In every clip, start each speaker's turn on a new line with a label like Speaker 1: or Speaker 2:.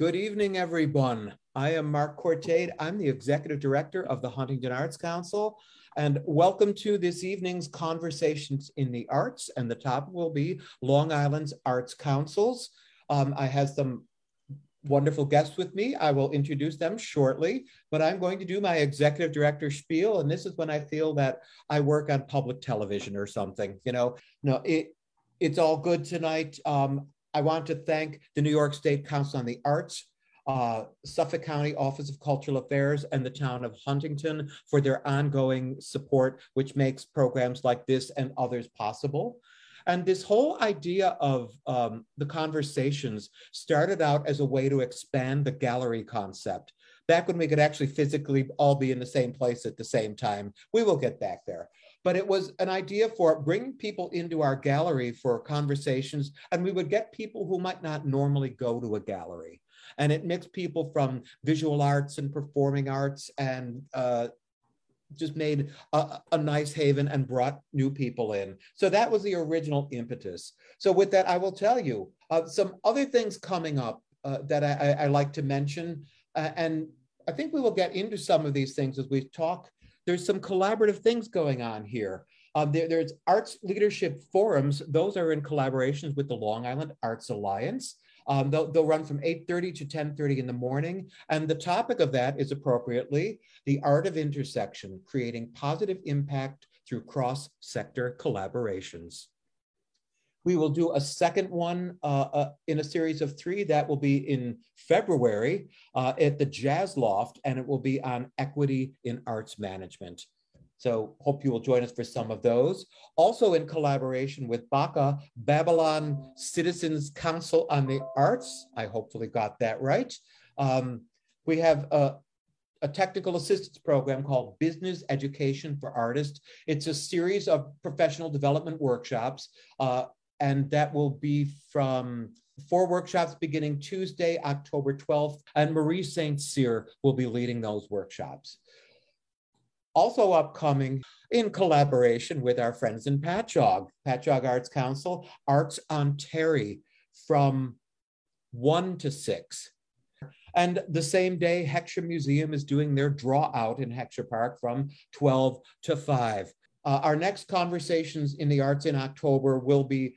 Speaker 1: Good evening, everyone. I am Mark Courtade. I'm the Executive Director of the Huntington Arts Council, and welcome to this evening's Conversations in the Arts. And the topic will be Long Island's Arts Councils. Um, I have some wonderful guests with me. I will introduce them shortly, but I'm going to do my executive director spiel. And this is when I feel that I work on public television or something. You know, no, it, it's all good tonight. Um, I want to thank the New York State Council on the Arts, uh, Suffolk County Office of Cultural Affairs, and the town of Huntington for their ongoing support, which makes programs like this and others possible. And this whole idea of um, the conversations started out as a way to expand the gallery concept. Back when we could actually physically all be in the same place at the same time. We will get back there but it was an idea for bringing people into our gallery for conversations, and we would get people who might not normally go to a gallery. And it mixed people from visual arts and performing arts and uh, just made a, a, nice haven and brought new people in. So that was the original impetus. So with that, I will tell you uh, some other things coming up uh, that I, I, like to mention. Uh, and I think we will get into some of these things as we talk there's some collaborative things going on here. Um, there, there's arts leadership forums. Those are in collaborations with the Long Island Arts Alliance. Um, they'll, they'll run from 8.30 to 10.30 in the morning. And the topic of that is appropriately the art of intersection, creating positive impact through cross-sector collaborations. We will do a second one uh, uh, in a series of three that will be in February uh, at the Jazz Loft, and it will be on equity in arts management. So hope you will join us for some of those. Also in collaboration with BACA, Babylon Citizens Council on the Arts. I hopefully got that right. Um, we have a, a technical assistance program called Business Education for Artists. It's a series of professional development workshops uh, and that will be from four workshops beginning Tuesday, October 12th, and Marie St. Cyr will be leading those workshops. Also upcoming in collaboration with our friends in Patchogue, Patchogue Arts Council, Arts on Terry from one to six. And the same day, Heckscher Museum is doing their draw out in Heckscher Park from 12 to 5. Uh, our next conversations in the arts in October will be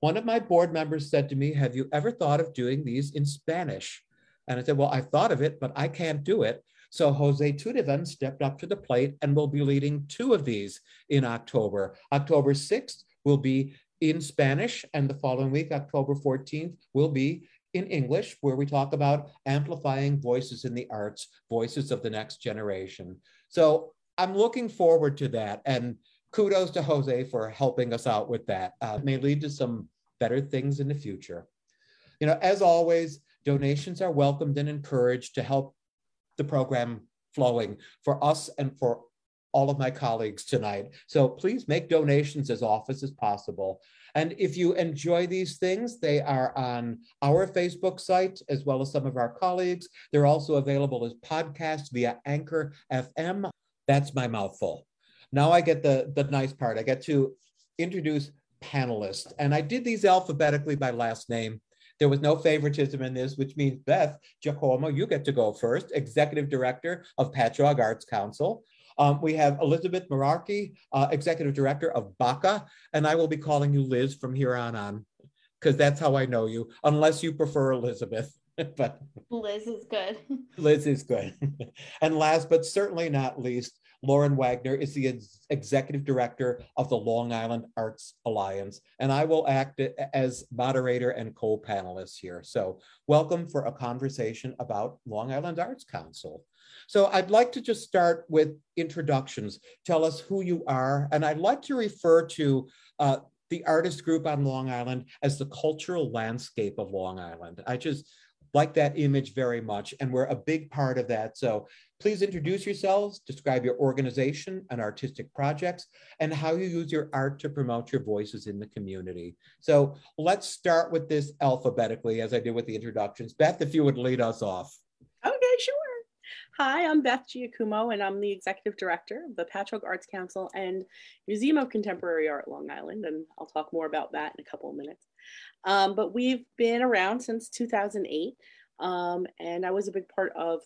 Speaker 1: one of my board members said to me, Have you ever thought of doing these in Spanish? And I said, Well, I thought of it, but I can't do it. So Jose Tudevan stepped up to the plate and will be leading two of these in October. October 6th will be in Spanish, and the following week, October 14th, will be in English, where we talk about amplifying voices in the arts, voices of the next generation. So I'm looking forward to that. And kudos to Jose for helping us out with that. Uh, may lead to some better things in the future. You know, as always, donations are welcomed and encouraged to help the program flowing for us and for all of my colleagues tonight. So please make donations as often as possible. And if you enjoy these things, they are on our Facebook site as well as some of our colleagues. They're also available as podcasts via Anchor FM. That's my mouthful. Now I get the, the nice part. I get to introduce panelists. And I did these alphabetically by last name. There was no favoritism in this, which means Beth Giacummo, you get to go first, Executive Director of Patchogue Arts Council. Um, we have Elizabeth Merarkey, uh, Executive Director of BACA, and I will be calling you Liz from here on on, because that's how I know you, unless you prefer Elizabeth.
Speaker 2: but Liz is good.
Speaker 1: Liz is good. and last but certainly not least, Lauren Wagner is the ex executive director of the Long Island Arts Alliance, and I will act as moderator and co-panelist here. So welcome for a conversation about Long Island Arts Council. So I'd like to just start with introductions. Tell us who you are, and I'd like to refer to uh, the artist group on Long Island as the cultural landscape of Long Island. I just like that image very much, and we're a big part of that. So please introduce yourselves, describe your organization and artistic projects, and how you use your art to promote your voices in the community. So let's start with this alphabetically, as I did with the introductions. Beth, if you would lead us off.
Speaker 3: Okay, sure. Hi, I'm Beth Giacummo, and I'm the executive director of the Patchogue Arts Council and Museum of Contemporary Art Long Island, and I'll talk more about that in a couple of minutes. Um, but we've been around since 2008. Um, and I was a big part of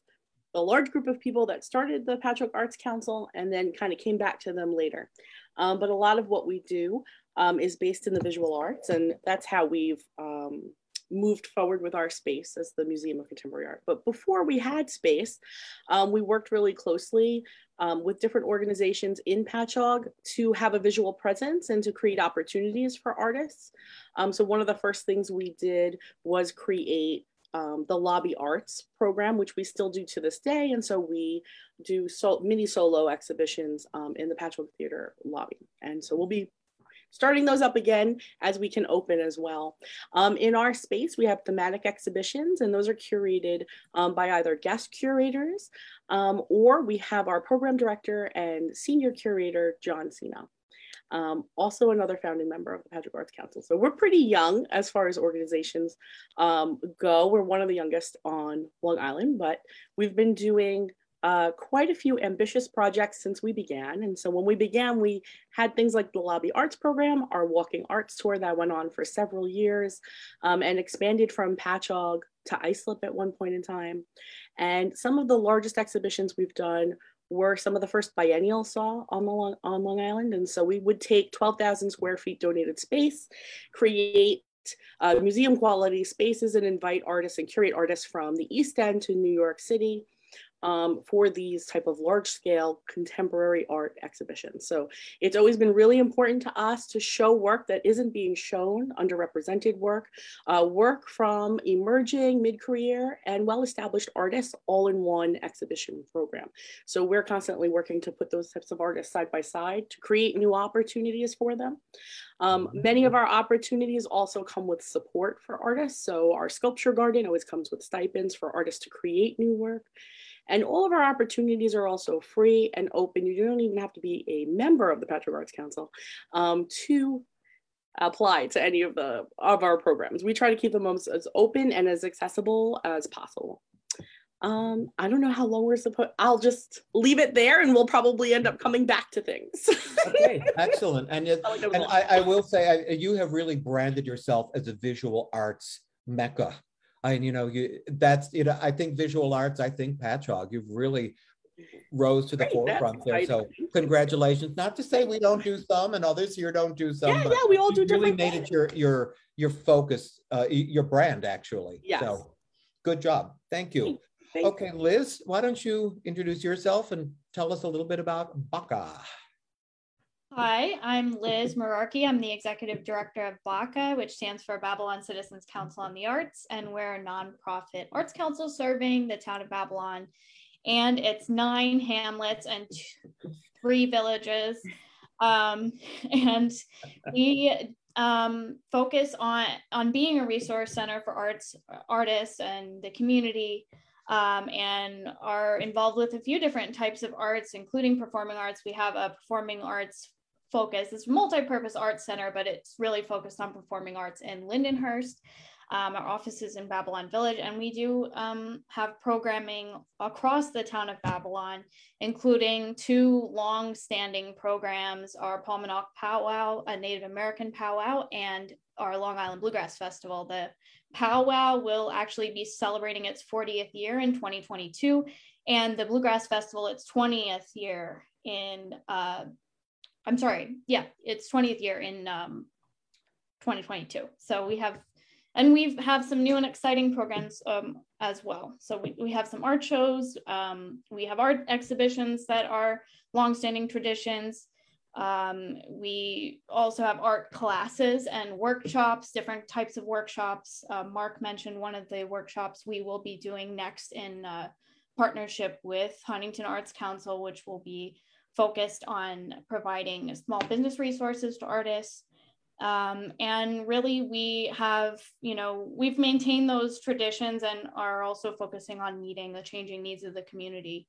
Speaker 3: the large group of people that started the Patchogue Arts Council and then kind of came back to them later. Um, but a lot of what we do um, is based in the visual arts, and that's how we've um, moved forward with our space as the Museum of Contemporary Art. But before we had space, um, we worked really closely um, with different organizations in Patchogue to have a visual presence and to create opportunities for artists. Um, so one of the first things we did was create um, the lobby arts program, which we still do to this day. And so we do so mini solo exhibitions um, in the Patchogue Theater lobby. And so we'll be starting those up again as we can open as well. Um, in our space, we have thematic exhibitions, and those are curated um, by either guest curators um, or we have our program director and senior curator, Jon Cino. Um, also another founding member of the Patchogue Arts Council. So we're pretty young as far as organizations um, go. We're one of the youngest on Long Island, but we've been doing uh, quite a few ambitious projects since we began. And so when we began, we had things like the Lobby Arts Program, our Walking Arts Tour that went on for several years um, and expanded from Patchogue to Islip at one point in time. And some of the largest exhibitions we've done were some of the first biennial saw on, Long, on Long Island. And so we would take 12,000 square feet donated space, create uh, museum quality spaces and invite artists and curate artists from the East End to New York City um, for these type of large scale contemporary art exhibitions. So it's always been really important to us to show work that isn't being shown, underrepresented work, uh, work from emerging mid-career and well-established artists all in one exhibition program. So we're constantly working to put those types of artists side by side to create new opportunities for them. Um, many of our opportunities also come with support for artists. So our sculpture garden always comes with stipends for artists to create new work. And all of our opportunities are also free and open. You don't even have to be a member of the Patchogue Arts Council um, to apply to any of the of our programs. We try to keep them as, as open and as accessible as possible. Um, I don't know how long we're supposed. I'll just leave it there, and we'll probably end up coming back to things.
Speaker 1: okay, excellent. And, it, and I, I, will say, I, you have really branded yourself as a visual arts mecca and you know you that's you know i think visual arts i think patchogue you've really rose to the Great, forefront there. so congratulations. Not to say we don't do some and others here don't do some
Speaker 3: yeah, yeah we all do
Speaker 1: really made things. it your your your focus uh your brand actually.
Speaker 3: Yes.
Speaker 1: so good job. Thank you. Thank okay you. liz why don't you introduce yourself and tell us a little bit about BACA
Speaker 2: Hi, I'm Liz Merarkey. I'm the executive director of BACA, which stands for Babylon Citizens Council on the Arts, and we're a nonprofit arts council serving the town of Babylon and its nine hamlets and three villages. Um, and we um, focus on on being a resource center for arts artists and the community um, and are involved with a few different types of arts, including performing arts. We have a performing arts focus. It's multi-purpose arts center, but it's really focused on performing arts in Lindenhurst. Um, our office is in Babylon Village, and we do um, have programming across the town of Babylon, including two long-standing programs: our Paumanok Powwow, a Native American powwow, and our Long Island Bluegrass Festival. The powwow will actually be celebrating its 40th year in 2022, and the Bluegrass Festival its 20th year in uh, I'm sorry, yeah, it's 20th year in um, 2022. So we have, and we have some new and exciting programs um, as well. So we, we have some art shows, um, we have art exhibitions that are longstanding traditions. Um, we also have art classes and workshops, different types of workshops. Uh, Mark mentioned one of the workshops we will be doing next in uh, partnership with Huntington Arts Council, which will be focused on providing small business resources to artists. Um, and really, we have, you know, we've maintained those traditions and are also focusing on meeting the changing needs of the community.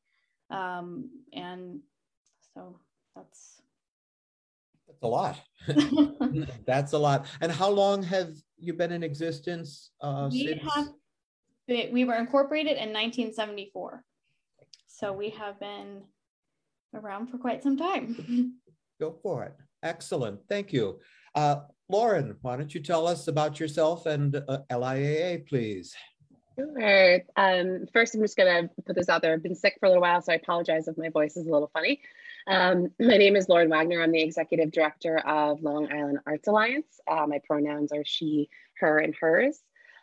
Speaker 2: Um, and so that's
Speaker 1: that's a lot. that's a lot. And how long have you been in existence? Uh,
Speaker 2: we since? have. We were incorporated in 1974, so we have been around for quite some time.
Speaker 1: Go for it. Excellent. Thank you. Uh, Lauren, why don't you tell us about yourself and uh, LIAA, please?
Speaker 4: Sure. Um, first, I'm just going to put this out there. I've been sick for a little while, so I apologize if my voice is a little funny. Um, my name is Lauren Wagner. I'm the executive director of Long Island Arts Alliance. Uh, my pronouns are she, her, and hers.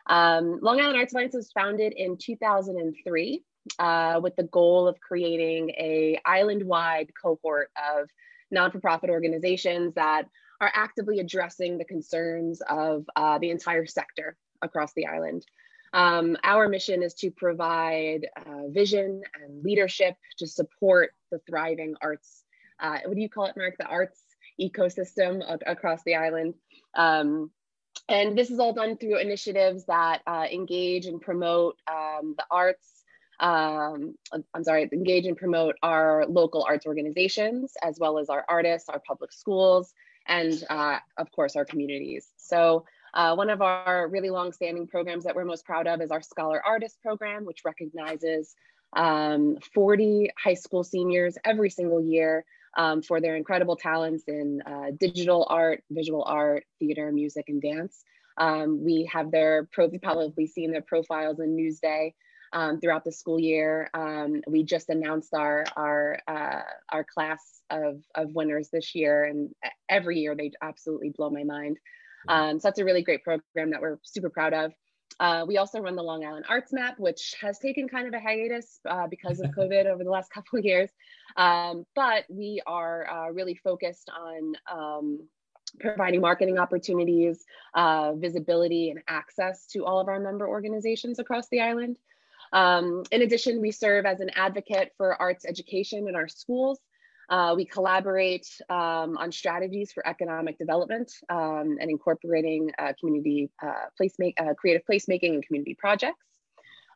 Speaker 4: Um, Long Island Arts Alliance was founded in 2003 uh, with the goal of creating a island-wide cohort of non-for-profit organizations that are actively addressing the concerns of uh, the entire sector across the island. Um, our mission is to provide uh, vision and leadership to support the thriving arts. Uh, what do you call it, Mark? The arts ecosystem across the island. Um, and this is all done through initiatives that uh, engage and promote um, the arts. Um, I'm sorry, engage and promote our local arts organizations, as well as our artists, our public schools, and uh, of course, our communities. So uh, one of our really long-standing programs that we're most proud of is our Scholar Artist Program, which recognizes um, 40 high school seniors every single year um, for their incredible talents in uh, digital art, visual art, theater, music, and dance. Um, we have their, pro probably seen their profiles in Newsday um, throughout the school year. Um, we just announced our, our, uh, our class of, of winners this year, and every year they absolutely blow my mind. Um, so that's a really great program that we're super proud of. Uh, we also run the Long Island Arts Map, which has taken kind of a hiatus uh, because of COVID over the last couple of years. Um, but we are uh, really focused on um, providing marketing opportunities, uh, visibility, and access to all of our member organizations across the island. Um, in addition, we serve as an advocate for arts education in our schools. Uh, we collaborate um, on strategies for economic development um, and incorporating uh, community uh, placemake, uh, creative placemaking and community projects.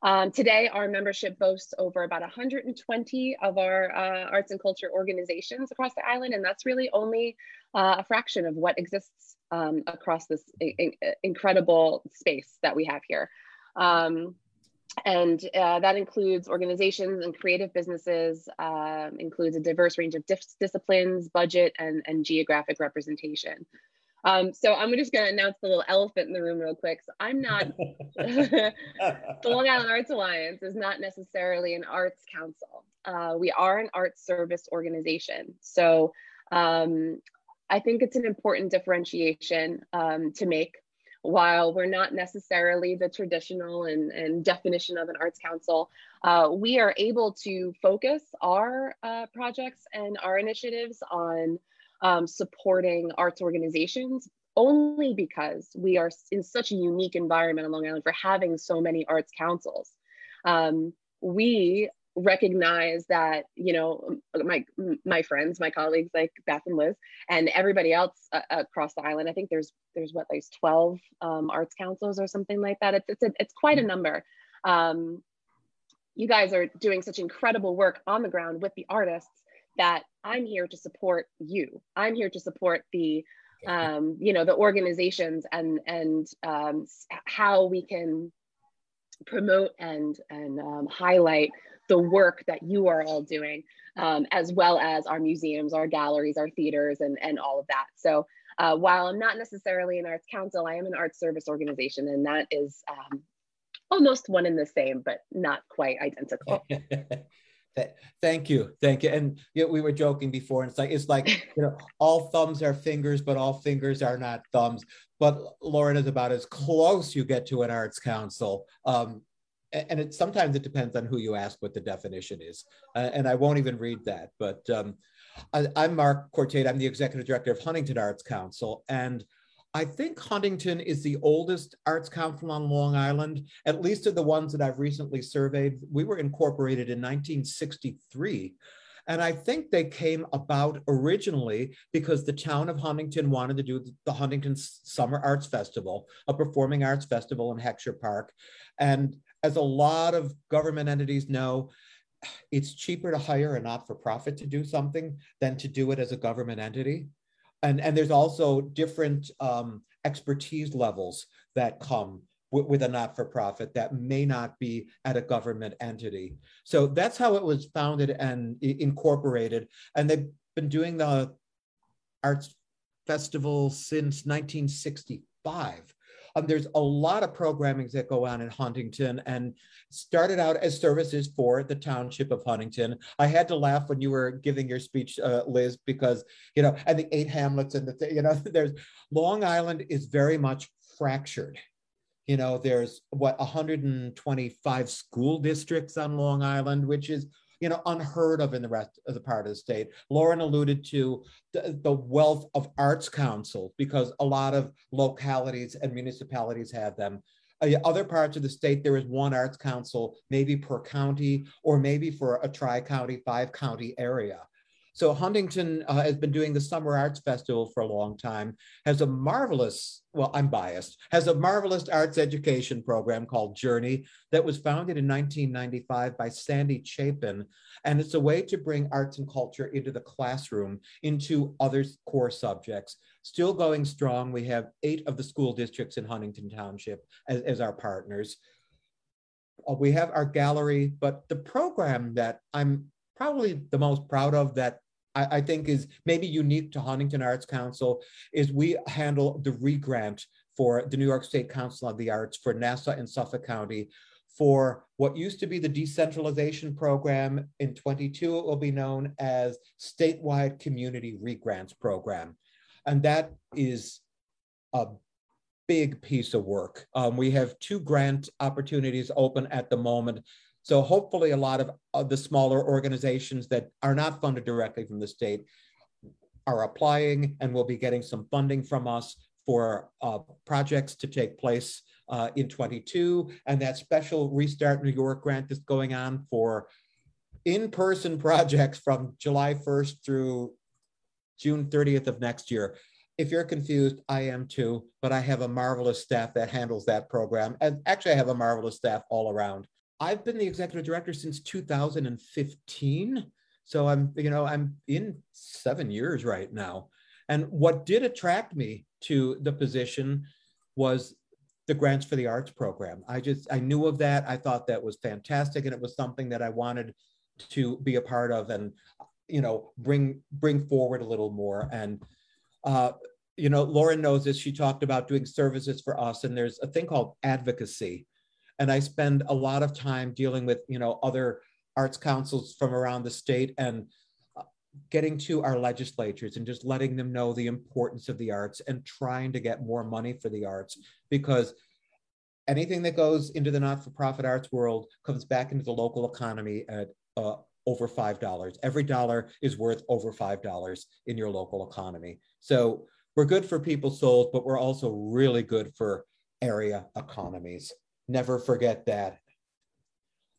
Speaker 4: Um, today, our membership boasts over about 120 of our uh, arts and culture organizations across the island, and that's really only uh, a fraction of what exists um, across this incredible space that we have here. And uh, that includes organizations and creative businesses, um, includes a diverse range of disciplines, budget, and, and geographic representation. Um, so I'm just going to announce the little elephant in the room real quick. So I'm not, the Long Island Arts Alliance is not necessarily an arts council. Uh, we are an arts service organization. So um, I think it's an important differentiation um, to make while we're not necessarily the traditional and, and definition of an arts council, uh, we are able to focus our uh, projects and our initiatives on um, supporting arts organizations only because we are in such a unique environment on Long Island for having so many arts councils. Um, we recognize that you know my my friends my colleagues like beth and liz and everybody else uh, across the island i think there's there's what there's 12 um, arts councils or something like that. It's it's, a, it's quite a number. Um, you guys are doing such incredible work on the ground with the artists that i'm here to support you. I'm here to support the um, you know the organizations and and um, how we can promote and and um, highlight the work that you are all doing, um, as well as our museums, our galleries, our theaters, and, and all of that. So uh, while I'm not necessarily an arts council, I am an arts service organization, and that is um, almost one and the same, but not quite identical.
Speaker 1: Thank you, thank you. And you know, we were joking before, and it's like it's like you know, all thumbs are fingers, but all fingers are not thumbs. But Lauren is about as close you get to an arts council. Um, and it sometimes it depends on who you ask what the definition is uh, and i won't even read that but um, I, am mark Courtade. i'm the executive director of huntington arts council and i think huntington is the oldest arts council on long island at least of the ones that i've recently surveyed we were incorporated in 1963 and I think they came about originally because the town of Huntington wanted to do the Huntington Summer Arts Festival, a performing arts festival in Heckscher Park. And as a lot of government entities know, it's cheaper to hire a not-for-profit to do something than to do it as a government entity. And, and there's also different um, expertise levels that come with, with a not-for-profit that may not be at a government entity. So that's how it was founded and incorporated. And they've been doing the arts festival since 1965. Um, there's a lot of programming that go on in Huntington and started out as services for the township of Huntington. I had to laugh when you were giving your speech, uh, Liz, because, you know, and the eight hamlets and the, th- you know, there's Long Island is very much fractured. You know, there's what 125 school districts on Long Island, which is you know, unheard of in the rest of the part of the state. Lauren alluded to the, the wealth of arts councils because a lot of localities and municipalities have them. Uh, other parts of the state, there is one arts council, maybe per county, or maybe for a tri-county, five-county area. So Huntington uh, has been doing the Summer Arts Festival for a long time, has a marvelous, well, I'm biased, has a marvelous arts education program called Journey that was founded in 1995 by Sandy Chapin. And it's a way to bring arts and culture into the classroom, into other core subjects. Still going strong. We have eight of the school districts in Huntington Township as, as our partners. Uh, we have our gallery, but the program that I'm probably the most proud of that I, I, think is maybe unique to Huntington Arts Council is we handle the regrant for the New York State Council of the Arts for Nassau and Suffolk County for what used to be the decentralization program. In 22, it will be known as Statewide Community Regrants Program. And that is a big piece of work. Um, we have two grant opportunities open at the moment so hopefully a lot of, of the smaller organizations that are not funded directly from the state are applying and will be getting some funding from us for uh, projects to take place uh, in 22 and that special Restart New York grant that's going on for in-person projects from July 1st through June 30th of next year. If you're confused, I am too, but I have a marvelous staff that handles that program. And actually I have a marvelous staff all around. I've been the executive director since 2015. So I'm, you know, I'm in seven years right now. And what did attract me to the position was the grants for the arts program. I just, I knew of that. I thought that was fantastic. And it was something that I wanted to be a part of and, you know, bring, bring forward a little more. And, uh, you know, Lauren knows this. She talked about doing services for us. And there's a thing called advocacy and I spend a lot of time dealing with you know other arts councils from around the state and uh, getting to our legislatures and just letting them know the importance of the arts and trying to get more money for the arts because anything that goes into the not-for-profit arts world comes back into the local economy at uh, over five dollars. Every dollar is worth over five dollars in your local economy. So we're good for people's souls but we're also really good for area economies never forget that.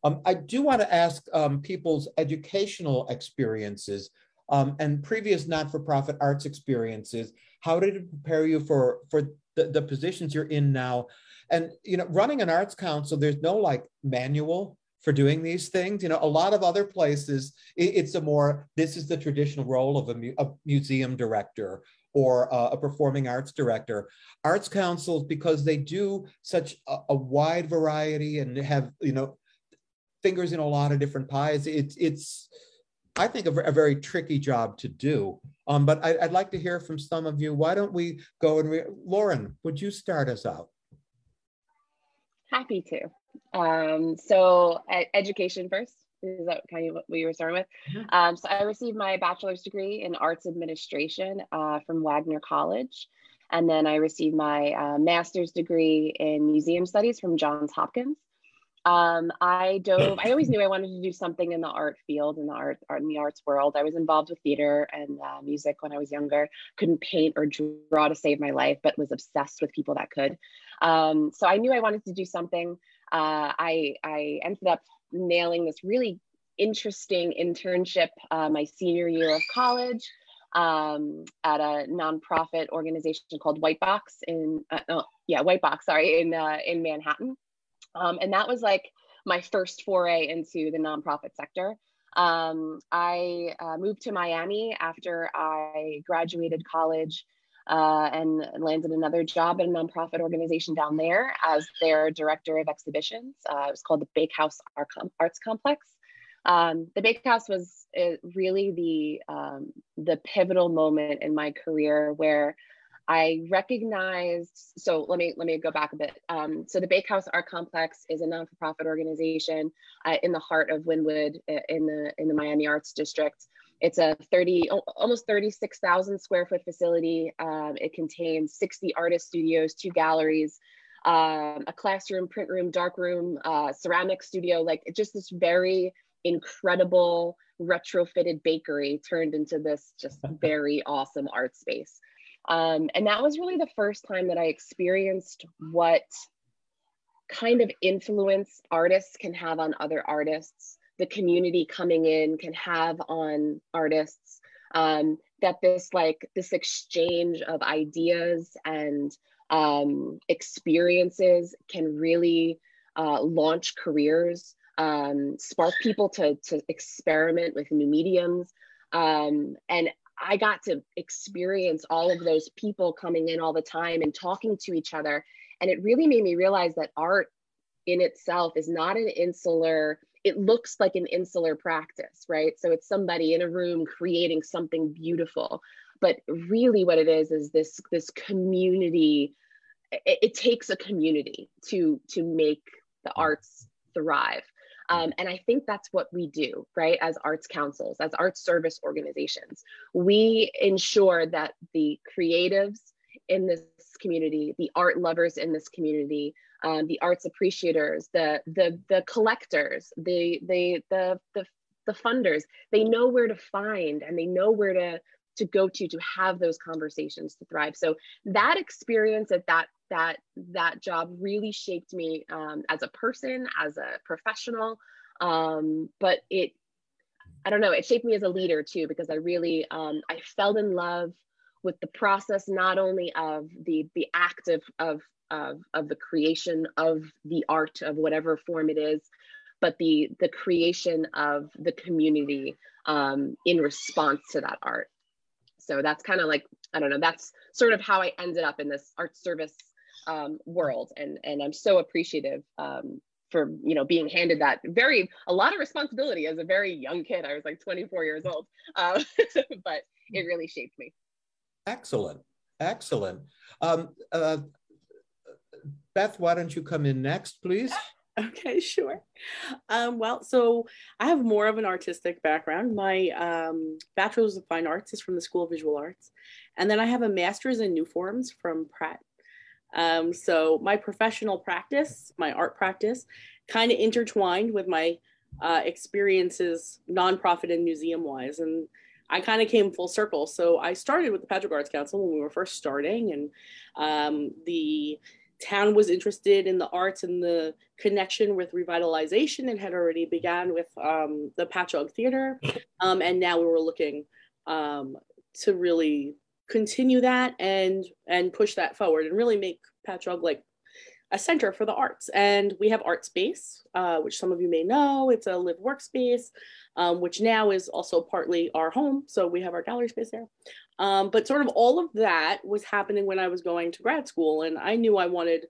Speaker 1: Um, I do want to ask um, people's educational experiences um, and previous not-for-profit arts experiences. How did it prepare you for for the, the positions you're in now? And you know, running an arts council, there's no like manual for doing these things. You know, a lot of other places, it, it's a more this is the traditional role of a, mu a museum director or uh, a performing arts director. Arts councils, because they do such a, a, wide variety and have, you know, fingers in a lot of different pies, it's, it's I think, a, a very tricky job to do. Um, but I, would like to hear from some of you. Why don't we go and, Lauren, would you start us out?
Speaker 4: Happy to. Um, so education first is that kind of what we were starting with? Mm-hmm. Um, so I received my bachelor's degree in arts administration uh, from Wagner College. And then I received my uh, master's degree in museum studies from Johns Hopkins. Um, I dove, I always knew I wanted to do something in the art field, in the art, art in the arts world. I was involved with theater and uh, music when I was younger. Couldn't paint or draw to save my life, but was obsessed with people that could. Um, so I knew I wanted to do something. Uh, I, I ended up nailing this really interesting internship uh, my senior year of college um, at a nonprofit organization called White Box in, uh, oh, yeah, White Box, sorry, in, uh, in Manhattan. Um, and that was like my first foray into the nonprofit sector. Um, I uh, moved to Miami after I graduated college uh, and landed another job at a nonprofit organization down there as their director of exhibitions. Uh, it was called the Bakehouse Arts Complex. Um, the Bakehouse was uh, really the um, the pivotal moment in my career where I recognized, so let me let me go back a bit. Um, so the Bakehouse Art Complex is a non-for-profit organization uh, in the heart of Wynwood uh, in the in the Miami Arts District. It's a 30, almost 36,000 square foot facility. Um, it contains 60 artist studios, two galleries, um, a classroom, print room, dark room, uh, ceramic studio, like just this very incredible retrofitted bakery turned into this just very awesome art space. Um, and that was really the first time that I experienced what kind of influence artists can have on other artists, the community coming in can have on artists, um, that this like this exchange of ideas and um, experiences can really uh, launch careers, um, spark people to, to experiment with new mediums. Um, and I got to experience all of those people coming in all the time and talking to each other. And it really made me realize that art in itself is not an insular, it looks like an insular practice, right? So it's somebody in a room creating something beautiful. But really what it is is this this community it, it takes a community to to make the arts thrive. Um, and I think that's what we do, right? As arts councils, as arts service organizations, we ensure that the creatives in this community, the art lovers in this community, um, the arts appreciators, the the the collectors, the the the the the funders, they know where to find and they know where to to go to to have those conversations to thrive. So that experience at that that that job really shaped me um, as a person, as a professional. Um, but it, I don't know, it shaped me as a leader too because I really um, I fell in love with the process not only of the the act of of of, of the creation of the art of whatever form it is, but the the creation of the community um, in response to that art. So that's kind of like I don't know. That's sort of how I ended up in this art service um, world, and and I'm so appreciative um, for you know being handed that very a lot of responsibility as a very young kid. I was like 24 years old, uh, but it really shaped me.
Speaker 1: Excellent, excellent. Um, uh, Beth, why don't you come in next, please?
Speaker 3: Okay, sure. Um, well, so I have more of an artistic background. My um, bachelor's of fine arts is from the School of Visual Arts, and then I have a master's in new forms from Pratt. Um, so my professional practice, my art practice, kind of intertwined with my uh, experiences, nonprofit and museum wise, and I kind of came full circle. So I started with the Patchogue Arts Council when we were first starting, and um, the town was interested in the arts and the connection with revitalization and had already began with um, the Patchogue Theater. Um, and now we were looking um, to really continue that and and push that forward and really make Patchogue like a center for the arts. And we have Art Space, uh, which some of you may know. It's a live workspace, um, which now is also partly our home. So we have our gallery space there. Um, but sort of all of that was happening when I was going to grad school, and I knew I wanted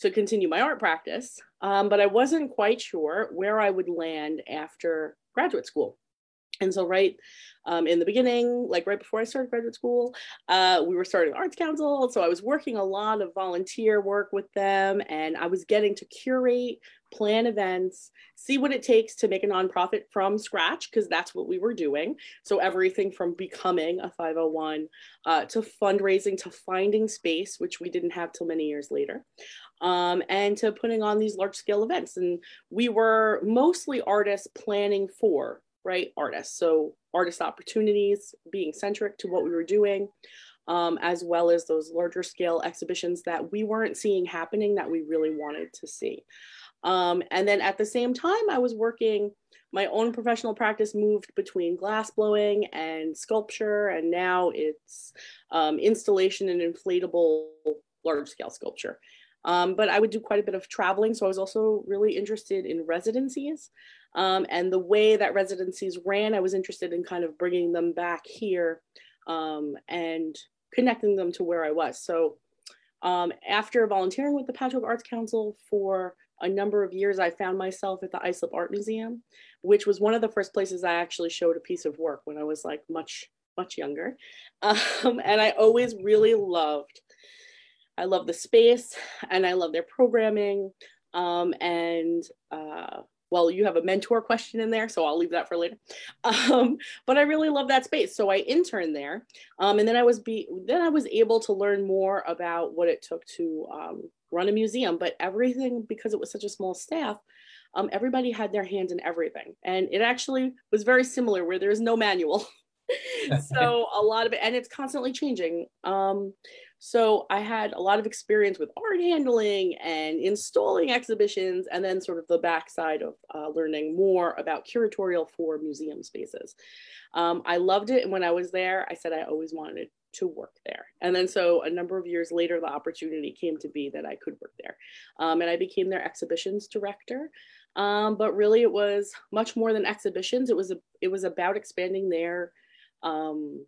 Speaker 3: to continue my art practice, um, but I wasn't quite sure where I would land after graduate school. And so, right um, in the beginning, like right before I started graduate school, uh, we were starting Arts Council. So I was working a lot of volunteer work with them, and I was getting to curate, plan events, see what it takes to make a nonprofit from scratch, because that's what we were doing. So everything from becoming a 501 uh, to fundraising to finding space, which we didn't have till many years later. Um, and to putting on these large scale events. And we were mostly artists planning for right? Artists. So artist opportunities, being centric to what we were doing, um, as well as those larger scale exhibitions that we weren't seeing happening that we really wanted to see. Um, and then at the same time, I was working, my own professional practice moved between glass blowing and sculpture, and now it's um, installation and inflatable large scale sculpture. Um, but I would do quite a bit of traveling. So I was also really interested in residencies. Um, and the way that residencies ran, I was interested in kind of bringing them back here um, and connecting them to where I was. So um, after volunteering with the Patchogue Arts Council for a number of years, I found myself at the Islip Art Museum, which was one of the first places I actually showed a piece of work when I was like much much younger. Um, and I always really loved, I love the space and I love their programming. Um, and uh, well, you have a mentor question in there, so I'll leave that for later. Um, but I really love that space, so I interned there, um, and then I was be then I was able to learn more about what it took to um, run a museum. But everything because it was such a small staff, um, everybody had their hands in everything, and it actually was very similar where there is no manual. so a lot of it, and it's constantly changing. So I had a lot of experience with art handling and installing exhibitions, and then sort of the backside of uh, learning more about curatorial for museum spaces. Um, I loved it, and when I was there, I said I always wanted to work there. And then so a number of years later, the opportunity came to be that I could work there, um, and I became their exhibitions director. Um, but really, it was much more than exhibitions. It was a, it was about expanding their um,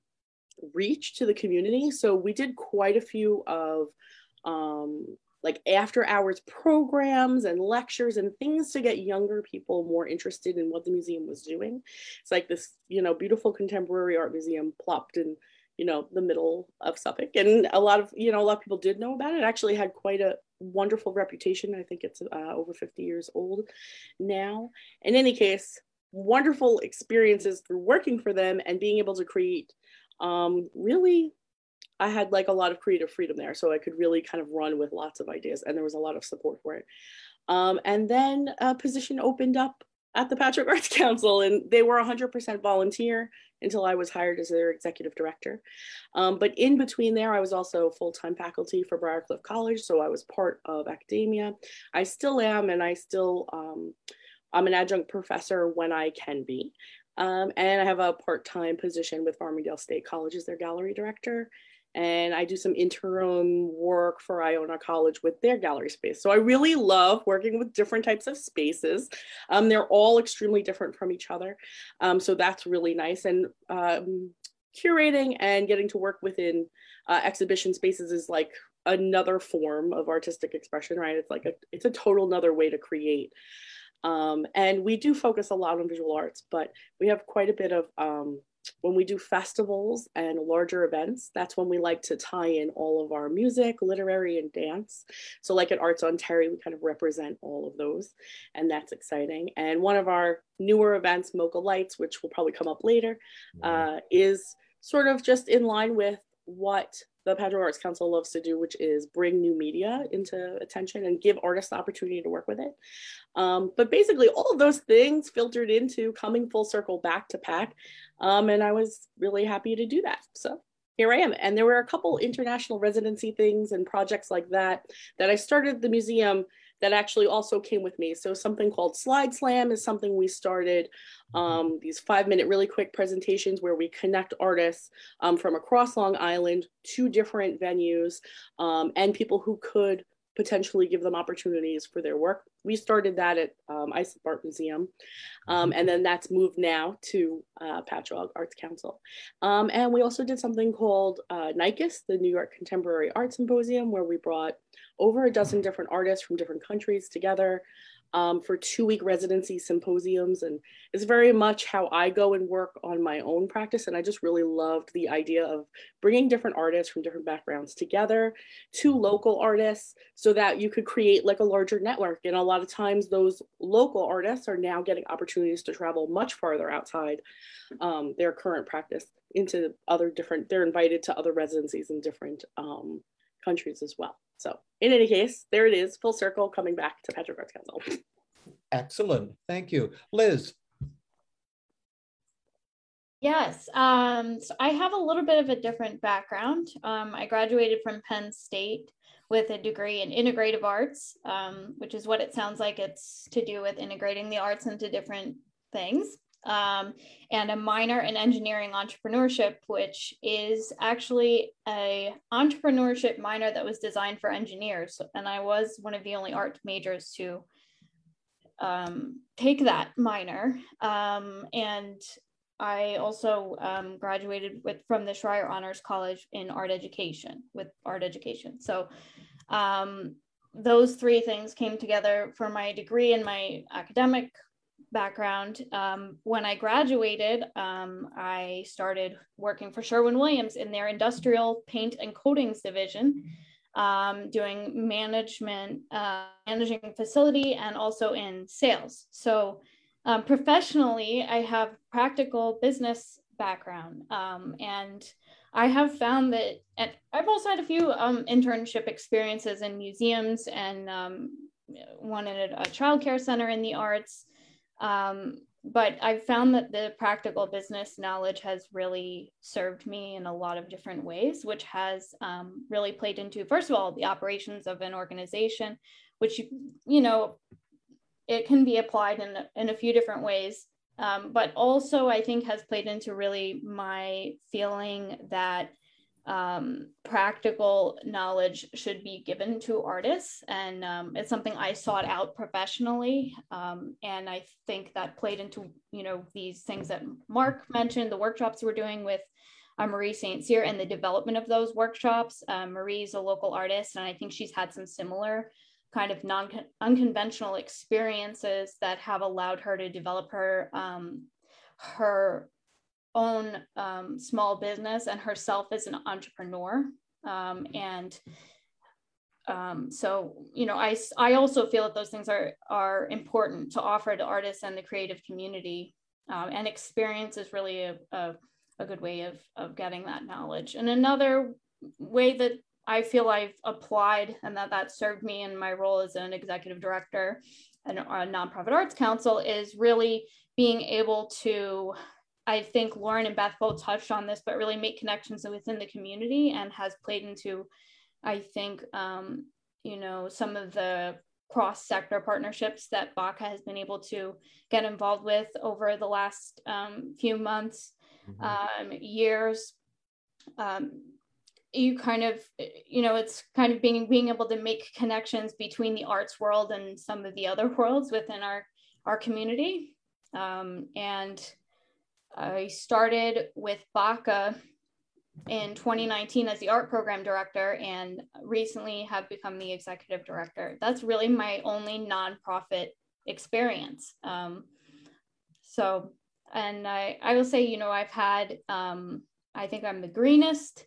Speaker 3: reach to the community. So we did quite a few of um, like after hours programs and lectures and things to get younger people more interested in what the museum was doing. It's like this, you know, beautiful contemporary art museum plopped in, you know, the middle of Suffolk. And a lot of, you know, a lot of people did know about it. it actually had quite a wonderful reputation. I think it's uh, over 50 years old now. In any case, wonderful experiences through working for them and being able to create um, really I had like a lot of creative freedom there. So I could really kind of run with lots of ideas and there was a lot of support for it. Um, and then a position opened up at the Patchogue Arts Council and they were 100% volunteer until I was hired as their executive director. Um, but in between there, I was also full-time faculty for Briarcliff College. So I was part of academia. I still am and I still, um, I'm an adjunct professor when I can be. Um, and I have a part-time position with Farmingdale State College as their gallery director. And I do some interim work for Iona College with their gallery space. So I really love working with different types of spaces. Um, they're all extremely different from each other. Um, so that's really nice. And um, curating and getting to work within uh, exhibition spaces is like another form of artistic expression, right? It's like a, it's a total another way to create. Um, and we do focus a lot on visual arts, but we have quite a bit of, um, when we do festivals and larger events, that's when we like to tie in all of our music, literary, and dance. So, like at Arts on Terry, we kind of represent all of those, and that's exciting. And one of our newer events, MoCA Lights, which will probably come up later, mm-hmm. uh, is sort of just in line with what the Patchogue Arts Council loves to do, which is bring new media into attention and give artists the opportunity to work with it. Um, but basically, all of those things filtered into coming full circle back to PAC. Um, and I was really happy to do that. So here I am. And there were a couple international residency things and projects like that that I started the museum that actually also came with me. So something called Slide Slam is something we started. Um, these five minute really quick presentations where we connect artists um, from across Long Island to different venues um, and people who could potentially give them opportunities for their work. We started that at um, Islip Art Museum, um, and then that's moved now to uh, Patchogue Arts Council. Um, and we also did something called uh, NYCUS, the New York Contemporary Art Symposium, where we brought over a dozen different artists from different countries together um, for two week residency symposiums. And it's very much how I go and work on my own practice. And I just really loved the idea of bringing different artists from different backgrounds together to local artists so that you could create like a larger network. And a lot of times, those local artists are now getting opportunities to travel much farther outside um, their current practice into other different, they're invited to other residencies in different um, countries as well. So in any case, there it is, full circle coming back to Patchogue Arts Council.
Speaker 1: Excellent. Thank you. Liz.
Speaker 2: Yes, um, so I have a little bit of a different background. Um, I graduated from Penn State with a degree in integrative arts, um, which is what it sounds like it's to do with integrating the arts into different things um, and a minor in engineering entrepreneurship, which is actually a entrepreneurship minor that was designed for engineers. And I was one of the only art majors to um, take that minor. Um, and I also um, graduated with from the Schreyer Honors College in art education with art education. So um, those three things came together for my degree and my academic background, um, when I graduated, um, I started working for Sherwin Williams in their industrial paint and coatings division, um, doing management, uh, managing facility, and also in sales. So um, professionally, I have practical business background, um, and I have found that, and I've also had a few um, internship experiences in museums and one in a, a child care center in the arts. Um, but I've found that the practical business knowledge has really served me in a lot of different ways, which has um, really played into, first of all, the operations of an organization, which, you know, it can be applied in, in a few different ways. Um, but also, I think, has played into really my feeling that um, practical knowledge should be given to artists. And um, it's something I sought out professionally. Um, and I think that played into, you know, these things that Mark mentioned, the workshops we're doing with uh, Marie St. Cyr and the development of those workshops. Uh, Marie's a local artist, and I think she's had some similar kind of non unconventional experiences that have allowed her to develop her um, her own um, small business and herself as an entrepreneur. Um, and um, so you know I, I also feel that those things are are important to offer to artists and the creative community. Um, and experience is really a, a, a good way of, of getting that knowledge. And another way that I feel I've applied and that that served me in my role as an executive director and a nonprofit arts council is really being able to I think Lauren and Beth both touched on this, but really make connections within the community and has played into, I think, um, you know, some of the cross sector partnerships that BACA has been able to get involved with over the last um, few months, mm-hmm. um, years. Um, you kind of you know it's kind of being being able to make connections between the arts world and some of the other worlds within our our community um, and i started with baca in 2019 as the art program director and recently have become the executive director. That's really my only nonprofit experience. Um, so and I, I will say you know i've had um, i think i'm the greenest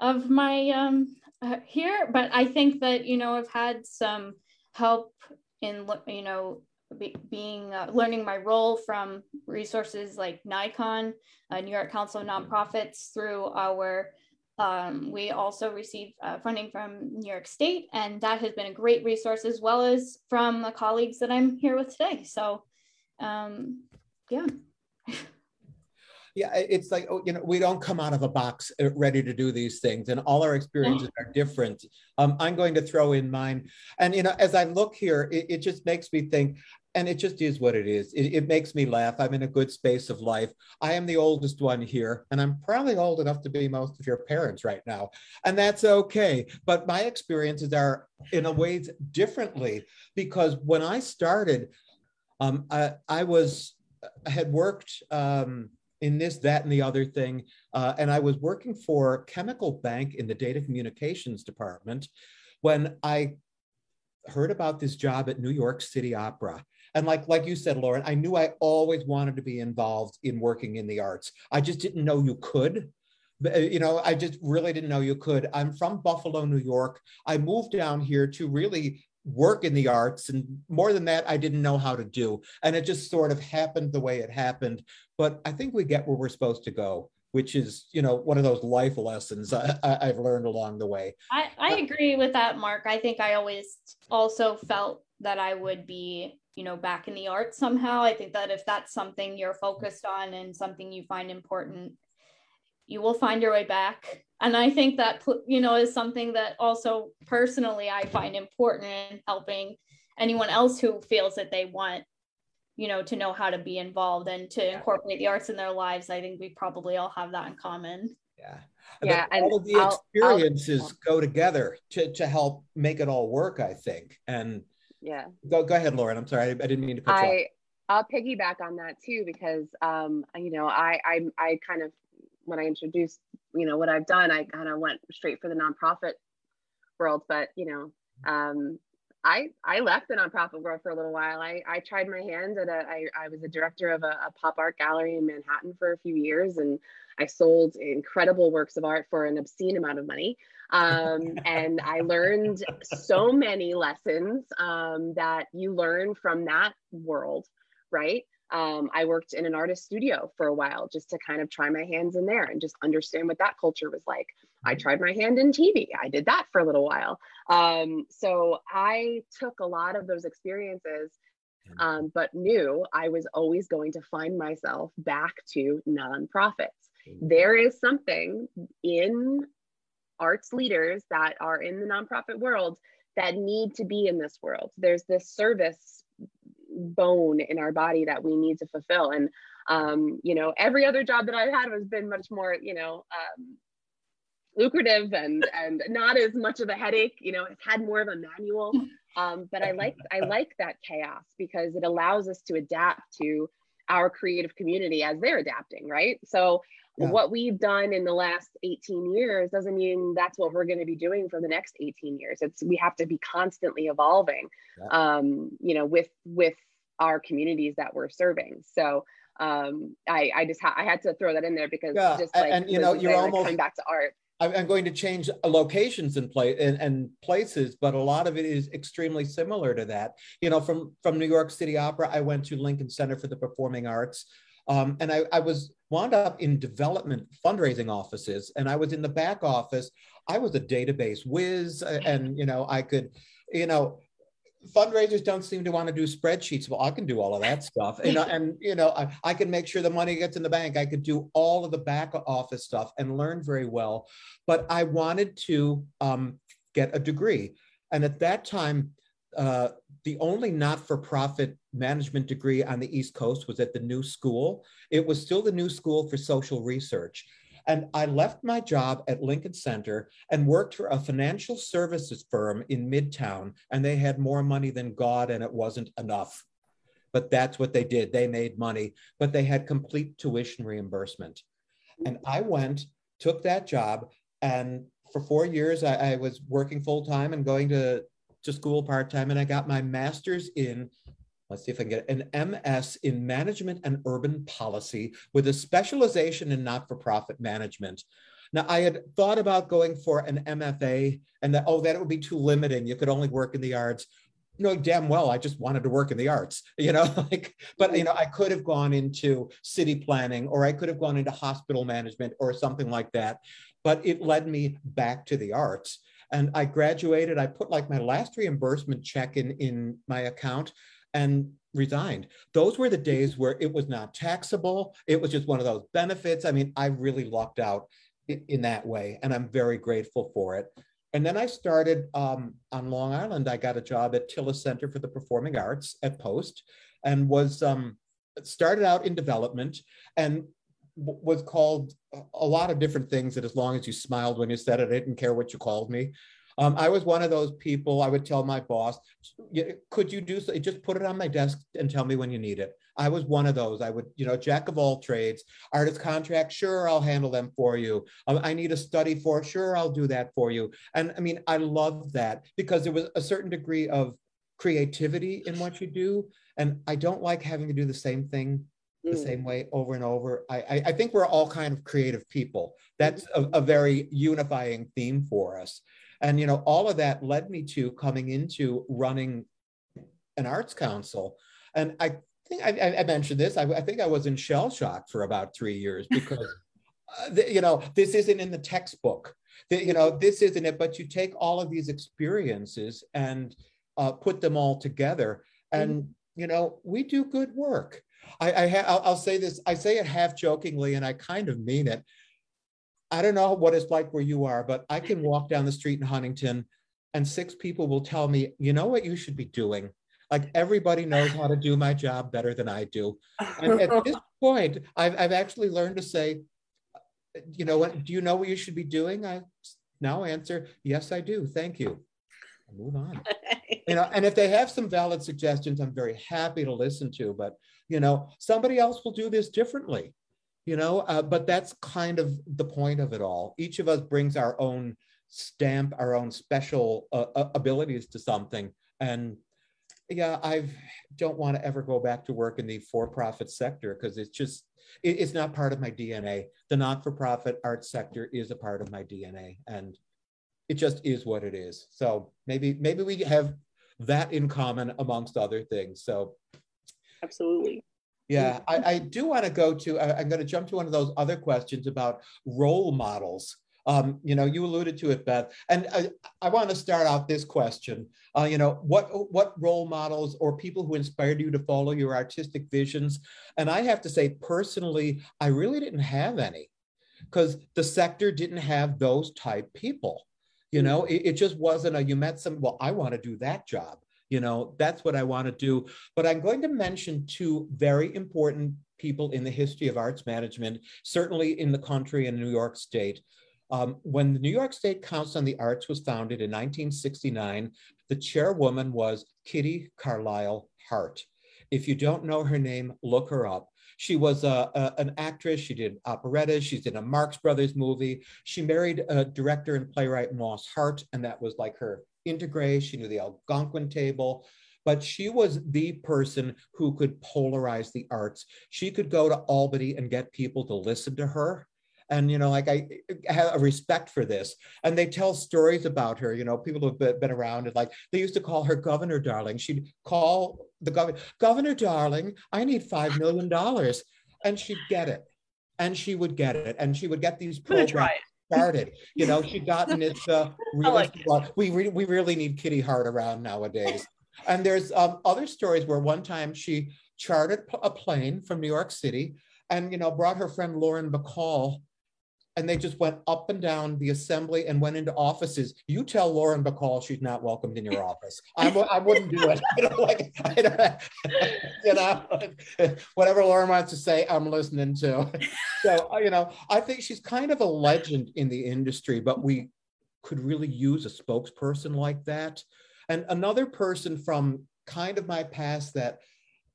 Speaker 2: of my um, uh, here, but I think that you know I've had some help in you know be, being uh, learning my role from resources like NYCON, uh, New York Council of Nonprofits, through our um, we also receive uh, funding from New York State, and that has been a great resource as well as from the colleagues that I'm here with today. So, um, yeah.
Speaker 1: yeah it's like oh, you know we don't come out of a box uh, ready to do these things and all our experiences are different um, i'm going to throw in mine and you know as i look here it, it just makes me think and it just is what it is it, it, makes me laugh i'm in a good space of life i am the oldest one here and i'm probably old enough to be most of your parents right now and that's okay but my experiences are in a ways differently because when i started um, I, I was I had worked um, in this, that, and the other thing. Uh, and I was working for Chemical Bank in the data communications department when I heard about this job at New York City Opera. And like, like you said, Lauren, I knew I always wanted to be involved in working in the arts. I just didn't know you could. Uh, you know, I just really didn't know you could. I'm from Buffalo, New York. I moved down here to really work in the arts and more than that i didn't know how to do and it just sort of happened the way it happened but i think we get where we're supposed to go which is you know one of those life lessons I, have learned along the way
Speaker 2: I, I agree with that mark i think i always also felt that i would be you know back in the arts somehow. I think that if that's something you're focused on and something you find important you will find your way back. And i think that you know is something that also personally i find important in helping anyone else who feels that they want you know to know how to be involved and to incorporate the arts in their lives. I think we probably all have that in common.
Speaker 1: Yeah. Yeah and all of the I'll, experiences I'll, go together to, to help make it all work i think. And
Speaker 4: yeah.
Speaker 1: Go, go ahead lauren. I'm sorry. I, I didn't mean to cut I,
Speaker 4: I'll piggyback on that too because um, you know I, I I kind of when I introduced, you know, what I've done, I kind of went straight for the nonprofit world. But you know, um, I I left the nonprofit world for a little while. I I tried my hand at a I I was a director of a, a pop art gallery in Manhattan for a few years, and I sold incredible works of art for an obscene amount of money. Um, and I learned so many lessons um, that you learn from that world, right? Um, I worked in an artist studio for a while just to kind of try my hands in there and just understand what that culture was like. I tried my hand in TV. I did that for a little while. Um, so I took a lot of those experiences, um, but knew I was always going to find myself back to nonprofits. Mm-hmm. There is something in arts leaders that are in the nonprofit world that need to be in this world. There's this service bone in our body that we need to fulfill. And, um, you know, every other job that I've had has been much more, you know, um, lucrative and and not as much of a headache you know it's had more of a manual um, but i like i like that chaos because it allows us to adapt to our creative community as they're adapting right so yeah. what we've done in the last 18 years doesn't mean that's what we're going to be doing for the next 18 years it's we have to be constantly evolving yeah. um, you know with with our communities that we're serving so um, I, I just ha- I had to throw that in there because
Speaker 1: yeah.
Speaker 4: just like
Speaker 1: and, you know you're almost
Speaker 4: like coming back to art
Speaker 1: I'm going to change locations and and, and, places, but a lot of it is extremely similar to that. You know, from from New York City Opera, I went to Lincoln Center for the Performing Arts, um, and I, I was wound up in development fundraising offices, and I was in the back office. I was a database whiz, and you know, I could, you know, fundraisers don't seem to want to do spreadsheets. Well, I can do all of that stuff. Know, and you know, I, I can make sure the money gets in the bank. I could do all of the back office stuff and learn very well. But I wanted to um, get a degree. And at that time, uh, the only not-for-profit management degree on the East Coast was at the New School. It was still the New School for Social Research. And I left my job at Lincoln Center and worked for a financial services firm in Midtown. And they had more money than God, and it wasn't enough. But that's what they did. They made money, but they had complete tuition reimbursement. And I went, took that job, and for four years, I, I was working full time and going to, to school part time. And I got my master's in let's see if I can get an MS in management and urban policy with a specialization in not-for-profit management. Now, I had thought about going for an MFA and that, oh, that would be too limiting. You could only work in the arts. No, damn well, I just wanted to work in the arts, you know, like, but, you know, I could have gone into city planning or I could have gone into hospital management or something like that. But it led me back to the arts. And I graduated, I put like my last reimbursement check in, in my account and resigned. Those were the days where it was not taxable. It was just one of those benefits. I mean, I really lucked out in, that way, and I'm very grateful for it. And then I started um, on Long Island. I got a job at Tilles Center for the Performing Arts at Post, and was um, started out in development and was called a lot of different things. That as long as you smiled when you said it, I didn't care what you called me. Um, I was one of those people. I would tell my boss, "Could you do so? Just put it on my desk and tell me when you need it." I was one of those. I would, you know, jack of all trades. Artist contract, sure, I'll handle them for you. Um, I need a study for, sure, I'll do that for you. And I mean, I love that because there was a certain degree of creativity in what you do, and I don't like having to do the same thing the mm. same way over and over. I, I, I, think we're all kind of creative people. That's a, a, very unifying theme for us. And, you know, all of that led me to coming into running an arts council. And I think I, I mentioned this, I, I, think I was in shell shock for about three years because, uh, the, you know, this isn't in the textbook. The, you know, this isn't it, but you take all of these experiences and uh, put them all together. And, mm you know, we do good work. I, I ha- I'll say this, I say it half jokingly, and I kind of mean it. I don't know what it's like where you are, but I can walk down the street in Huntington and six people will tell me, you know what you should be doing? Like everybody knows how to do my job better than I do. And at this point, I've, I've actually learned to say, you know what, do you know what you should be doing? I now answer, yes, I do. Thank you. I'll move on. you know, and if they have some valid suggestions, I'm very happy to listen to, but you know, somebody else will do this differently you know uh, but that's kind of the point of it all each of us brings our own stamp our own special uh, uh abilities to something And yeah, I don't want to ever go back to work in the for-profit sector because it's just it, it's not part of my DNA. The not-for-profit arts sector is a part of my DNA, and it just is what it is. So maybe maybe we have that in common amongst other things. So
Speaker 3: absolutely.
Speaker 1: Yeah, I, I do want to go to. I, I'm going to jump to one of those other questions about role models. Um, you know, you alluded to it, Beth, and I, I want to start out this question. Uh, you know, what what role models or people who inspired you to follow your artistic visions? And I have to say, personally, I really didn't have any, because the sector didn't have those type people. You know, it, it just wasn't a. You met some. Well, I want to do that job. You know, that's what I want to do. But I'm going to mention two very important people in the history of arts management, certainly in the country and New York State. Um, when the New York State Council on the Arts was founded in 1969, the chairwoman was Kitty Carlisle Hart. If you don't know her name, look her up. She was a, a, an actress. She did operettas. She's in a Marx Brothers movie. She married a director and playwright Moss Hart, and that was like her integre. She knew the Algonquin table but she was the person who could polarize the arts. She could go to Albany and get people to listen to her. And you know like i have a respect for this. And they tell stories about her you know people who've been around and like they used to call her governor darling. She'd call the governor governor darling i need five million dollars. And she'd get it. And she would get it. And she would get these programs started you know she'd gotten it uh, really like it. we, re- we really need kitty hart around nowadays and there's um, other stories where one time she chartered a plane from new york city and you know brought her friend lauren bacall and they just went up and down the assembly and went into offices. You tell Lauren Bacall she's not welcomed in your office. I, I wouldn't do it. You know, like, you know, whatever Lauren wants to say, I'm listening to. So, uh, you know, I think she's kind of a legend in the industry, but we could really use a spokesperson like that. And another person from kind of my past that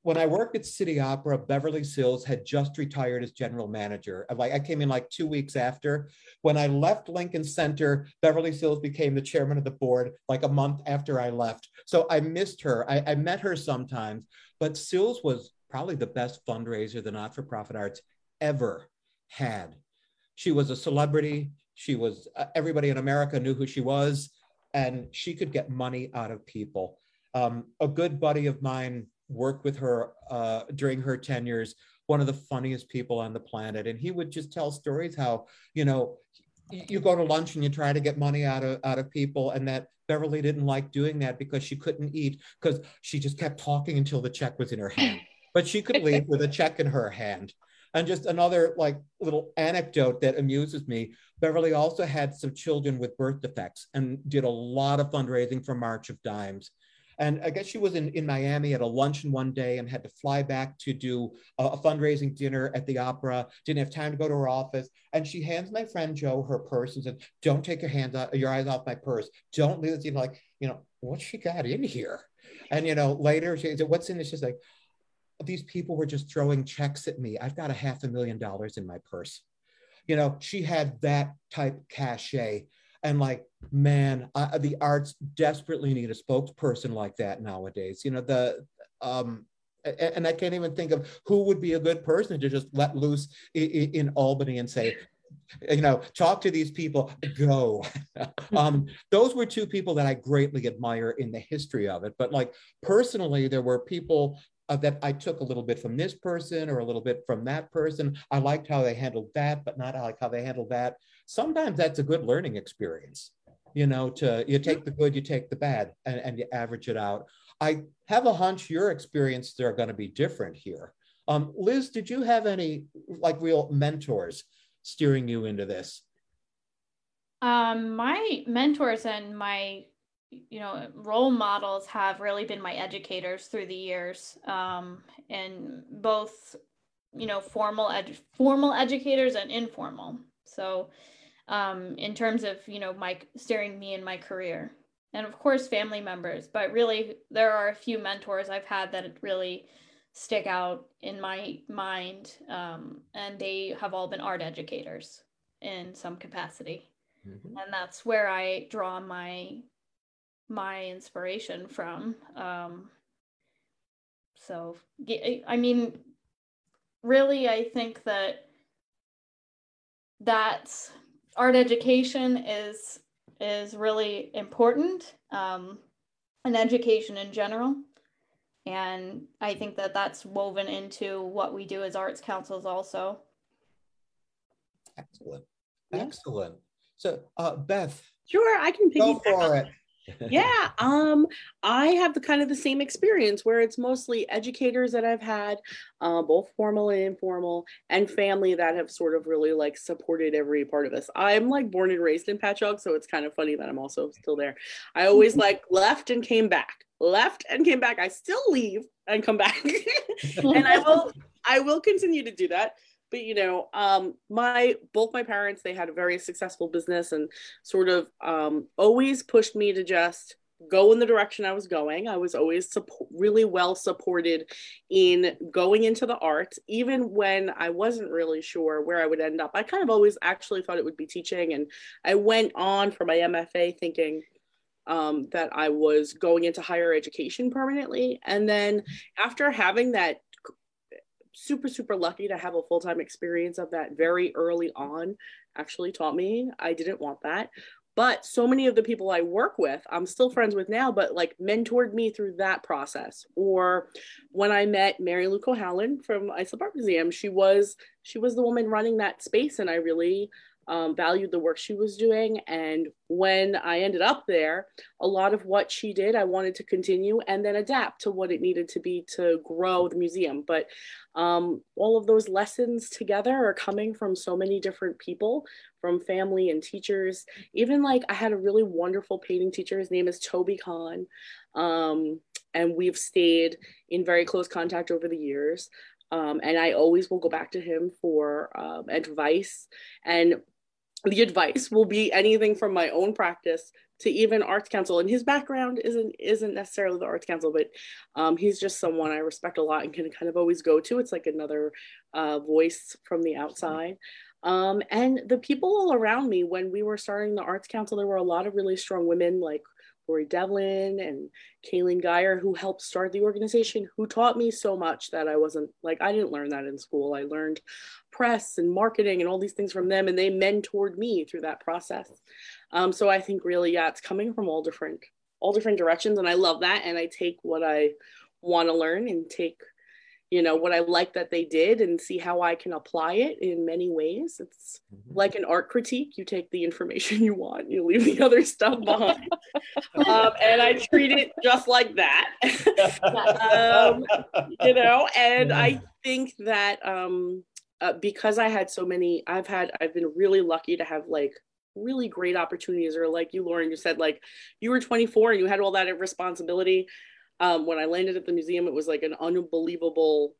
Speaker 1: when I worked at City Opera, Beverly Sills had just retired as general manager. Like I came in like two weeks after. When I left Lincoln Center, Beverly Sills became the chairman of the board like a month after I left. So I missed her. I, I met her sometimes, but Sills was probably the best fundraiser the not-for-profit arts ever had. She was a celebrity. She was uh, everybody in America knew who she was, and she could get money out of people. Um, a good buddy of mine worked with her uh, during her tenures, one of the funniest people on the planet. And he would just tell stories how, you know, you go to lunch and you try to get money out of out of people and that Beverly didn't like doing that because she couldn't eat because she just kept talking until the check was in her hand. But she could leave with a check in her hand. And just another like little anecdote that amuses me. Beverly also had some children with birth defects and did a lot of fundraising for March of Dimes. And I guess she was in, in Miami at a luncheon one day and had to fly back to do a, a, fundraising dinner at the opera. Didn't have time to go to her office. And she hands my friend Joe her purse and says, Don't take your hands out, uh, your eyes off my purse. Don't leave. You know, like, you know, what she got in here? And you know, later she said, What's in this? She's like, These people were just throwing checks at me. I've got a half a million dollars in my purse. You know, she had that type cachet and like man I, the arts desperately need a spokesperson like that nowadays you know the um and I can't even think of who would be a good person to just let loose in, Albany and say, you know, talk to these people, go. um, those were two people that I greatly admire in the history of it. But like personally, there were people uh, that I took a little bit from this person or a little bit from that person. I liked how they handled that, but not like how they handled that. Sometimes that's a good learning experience. You know, to you take the good, you take the bad, and, and you average it out. I have a hunch your experiences are going to be different here. Um, Liz, did you have any like real mentors steering you into this?
Speaker 2: Um, my mentors and my you know role models have really been my educators through the years um, and both you know formal ed- formal educators and informal so um, in terms of you know my steering me in my career and of course family members but really there are a few mentors i've had that really stick out in my mind um, and they have all been art educators in some capacity mm-hmm. and that's where i draw my my inspiration from. Um, so, I mean, really, I think that that art education is is really important, um, and education in general. And I think that that's woven into what we do as arts councils also.
Speaker 1: Excellent. Excellent. So, uh, Beth.
Speaker 3: Sure, I can
Speaker 1: go for it.
Speaker 3: Yeah, um, I have the kind of the same experience where it's mostly educators that I've had, uh, both formal and informal, and family that have sort of really like supported every part of this. I'm like born and raised in Patchogue, so it's kind of funny that I'm also still there. I always like left and came back, left and came back. I still leave and come back, and I will, I will continue to do that but you know um, my both my parents they had a very successful business and sort of um, always pushed me to just go in the direction i was going i was always support, really well supported in going into the arts even when i wasn't really sure where i would end up i kind of always actually thought it would be teaching and i went on for my mfa thinking um, that I was going into higher education permanently. And then after having that super super lucky to have a full-time experience of that very early on actually taught me. I didn't want that. But so many of the people i work with i'm still friends with now but like mentored me through that process. Or when i met mary lou cohalan from islip art museum she was she was the woman running that space and i really um, valued the work she was doing. And when I ended up there, a lot of what she did, I wanted to continue and then adapt to what it needed to be to grow the museum. But um, all of those lessons together are coming from so many different people, from family and teachers. Even like I had a really wonderful painting teacher. His name is Toby Khan. Um, and we've stayed in very close contact over the years. Um, and I always will go back to him for um, advice. And the advice will be anything from my own practice to even arts council. And his background isn't isn't necessarily the arts council but um, he's just someone i respect a lot and can kind of always go to. It's like another uh, voice from the outside. Um, and the people all around me when we were starting the arts council there were a lot of really strong women like Lori Devlin and Kayleen Geyer, who helped start the organization, who taught me so much that I wasn't like, I didn't learn that in school. I learned press and marketing and all these things from them, and they mentored me through that process. Um, so I think really, yeah, it's coming from all different, all different directions. And I love that. And I take what I want to learn and take you know what i like that they did and see how i can apply it in many ways. It's mm-hmm. like an art critique. You take the information you want you leave the other stuff behind. Um, and i treat it just like that. Um, you know and i think that um, uh, because i had so many i've had i've been really lucky to have like really great opportunities or like you lauren you said like you were 24 and you had all that responsibility um, when I landed at the museum, it was like an unbelievable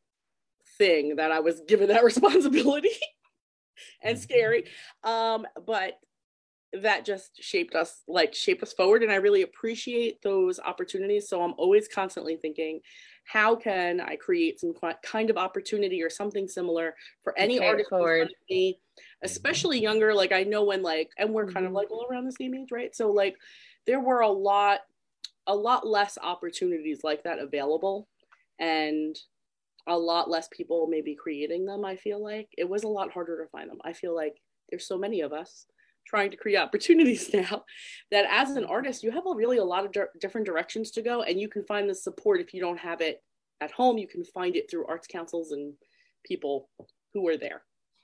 Speaker 3: thing that I was given that responsibility and mm-hmm. scary. Um, but that just shaped us, like shaped us forward. And I really appreciate those opportunities. So I'm always constantly thinking, how can I create some kind of opportunity or something similar for any okay, artist. Me, especially younger? Like I know when like, and we're kind of mm-hmm. like all around the same age, right? So like there were a lot a lot less opportunities like that available and a lot less people maybe creating them i feel like. It was a lot harder to find them. I feel like there's so many of us trying to create opportunities now that as an artist you have a really a lot of di- different directions to go and you can find the support if you don't have it at home. You can find it through arts councils and people who are there.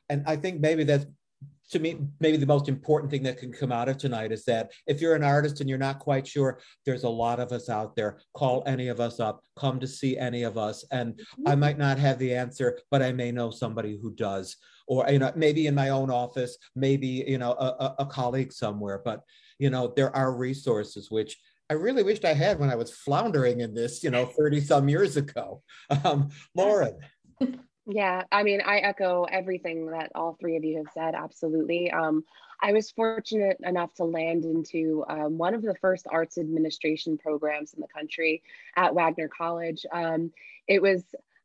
Speaker 1: And i think maybe that's to me, maybe the most important thing that can come out of tonight is that if you're an artist and you're not quite sure, there's a lot of us out there. Call any of us up, come to see any of us. And I might not have the answer, but I may know somebody who does. Or, you know, maybe in my own office, maybe, you know, a, a colleague somewhere. But, you know, there are resources which I really wished I had when I was floundering in this, you know, 30 some years ago. Um, Lauren.
Speaker 4: Yeah, I mean, I echo everything that all three of you have said. Absolutely. Um, I was fortunate enough to land into um, one of the first arts administration programs in the country at Wagner College. Um, it was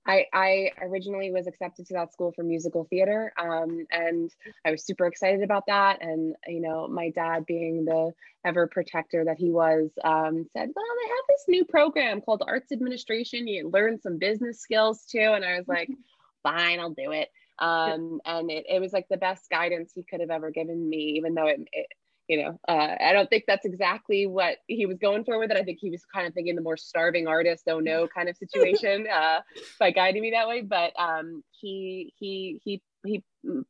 Speaker 4: I, I originally was accepted to that school for musical theater, um, and I was super excited about that. And you know, my dad, being the ever protector that he was, um, said, "Well, they have this new program called Arts Administration. You learn some business skills too." And I was like, "Fine, I'll do it." Um, and it, it was like the best guidance he could have ever given me, even though it, it you know, uh, I don't think that's exactly what he was going for with it. I think he was kind of thinking the more starving artist, oh no, kind of situation uh, by guiding me that way. But um, he he he he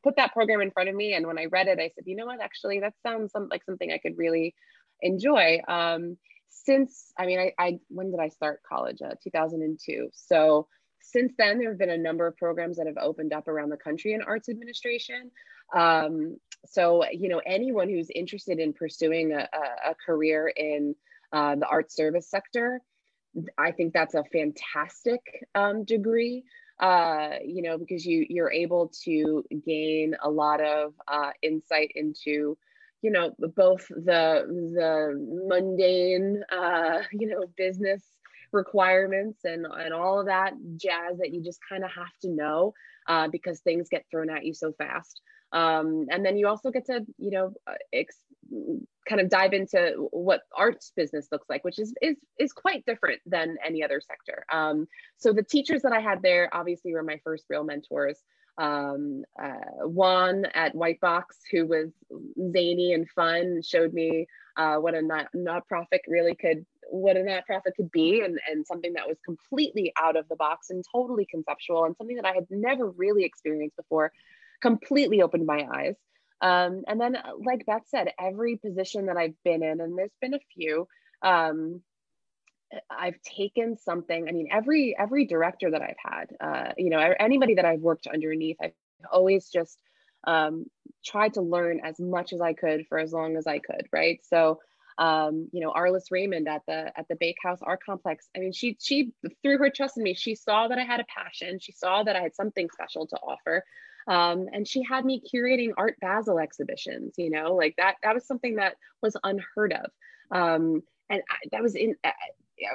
Speaker 4: put that program in front of me, and when I read it, I said, you know what, actually, that sounds some, like something I could really enjoy. Um, since I mean, I, I when did I start college? Uh, 2002. So since then, there have been a number of programs that have opened up around the country in arts administration. Um, so, you know, anyone who's interested in pursuing a, a career in uh, the art service sector, I think that's a fantastic um, degree. Uh, you know, because you you're able to gain a lot of uh, insight into, you know, both the the mundane, uh, you know, business requirements and and all of that jazz that you just kind of have to know uh, because things get thrown at you so fast. Um, and then you also get to, you know, uh, ex- kind of dive into what arts business looks like, which is is is quite different than any other sector. Um, so the teachers that I had there obviously were my first real mentors. Um, uh, Juan at White Box, who was zany and fun, showed me uh, what a not nonprofit really could, what a nonprofit could be, and and something that was completely out of the box and totally conceptual, and something that I had never really experienced before completely opened my eyes. Um, and then, uh, like Beth said, every position that I've been in, and there's been a few, um, I've taken something. I mean, every every director that I've had, uh, you know, anybody that I've worked underneath, I've always just um, tried to learn as much as I could for as long as I could, right? So, um, you know, Arlys Raymond at the at the Bakehouse Art Complex. I mean, she she through her trust in me, she saw that I had a passion. She saw that I had something special to offer. Um, and she had me curating Art Basel exhibitions, you know, like that, that was something that was unheard of. Um, and I, that was in,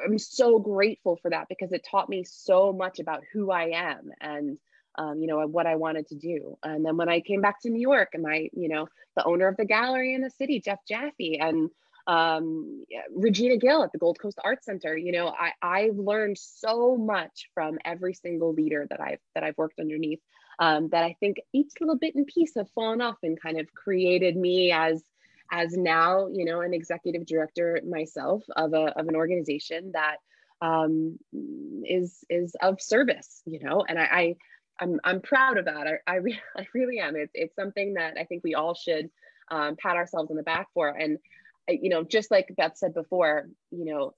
Speaker 4: I'm so grateful for that because it taught me so much about who I am and, um, you know, what I wanted to do. And then when I came back to New York and my, you know, the owner of the gallery in the city, Jeff Jaffe, and um, Regina Gil at the Gold Coast Art Center. You know, I, I've learned so much from every single leader that I've that I've worked underneath um, that I think each little bit and piece have fallen off and kind of created me as as now you know an executive director myself of a of an organization that um, is is of service. You know, and I. I I'm, I'm proud of that. I, I, re- I really am. It's, it's something that I think we all should um, pat ourselves on the back for. And, you know, just like Beth said before, you know,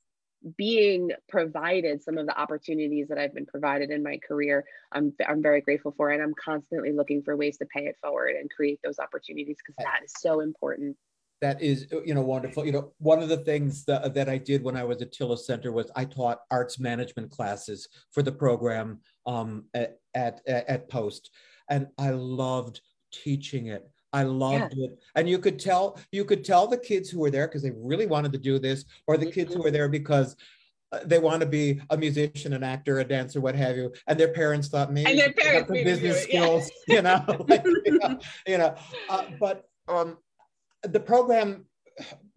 Speaker 4: being provided some of the opportunities that I've been provided in my career, I'm, I'm very grateful for. And I'm constantly looking for ways to pay it forward and create those opportunities because that is so important.
Speaker 1: That is, you know, wonderful. You know, one of the things that, that I did when I was at Tilles Center was I taught arts management classes for the program um, at, at, at Post. And I loved teaching it. I loved yeah. it. And you could tell you could tell the kids who were there because they really wanted to do this, or the kids who were there because uh, they want to be a musician, an actor, a dancer, what have you. And their parents thought maybe
Speaker 4: and their parents
Speaker 1: the business skills, yeah. you know, like, you know, you know. Uh, but um, the program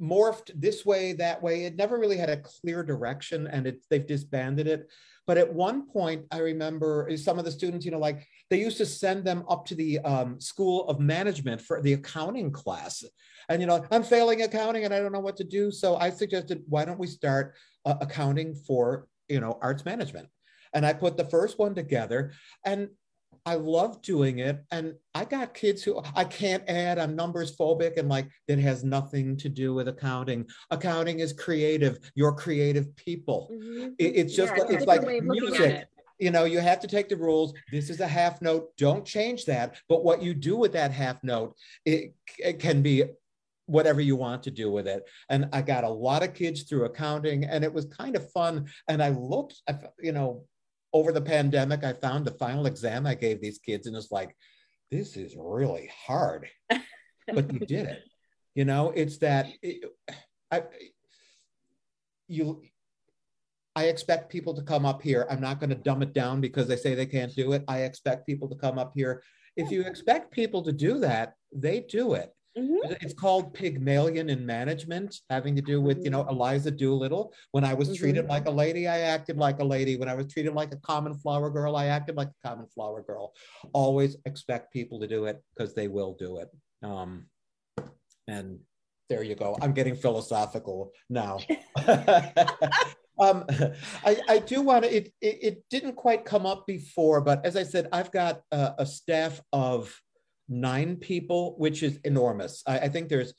Speaker 1: morphed this way, that way. It never really had a clear direction, and it, they've disbanded it. But at one point, I remember some of the students, you know, like they used to send them up to the um, School of Management for the accounting class. And, you know, I'm failing accounting and I don't know what to do. So I suggested, why don't we start uh, accounting for, you know, arts management? And I put the first one together. And I love doing it. And I got kids who I can't add, I'm numbers phobic and like it has nothing to do with accounting. Accounting is creative. You're creative people. Mm-hmm. It, it's just, yeah, it's like music. You know, you have to take the rules. This is a half note. Don't change that. But what you do with that half note, it, it can be whatever you want to do with it. And I got a lot of kids through accounting and it was kind of fun. And I looked, you know, over the pandemic, I found the final exam I gave these kids, and it's like, this is really hard, but you did it. You know, it's that it, I, you I expect people to come up here. I'm not going to dumb it down because they say they can't do it. I expect people to come up here. If you expect people to do that, they do it. Mm-hmm. It's called Pygmalion in management, having to do with, you know, mm-hmm. Eliza Doolittle. When I was mm-hmm. treated like a lady, I acted like a lady. When I was treated like a common flower girl, I acted like a common flower girl. Always expect people to do it because they will do it. Um, and there you go. I'm getting philosophical now. um, I, I, do want to, it, it, it, didn't quite come up before, but as I said, I've got a, a staff of nine people, which is enormous. I, I think there's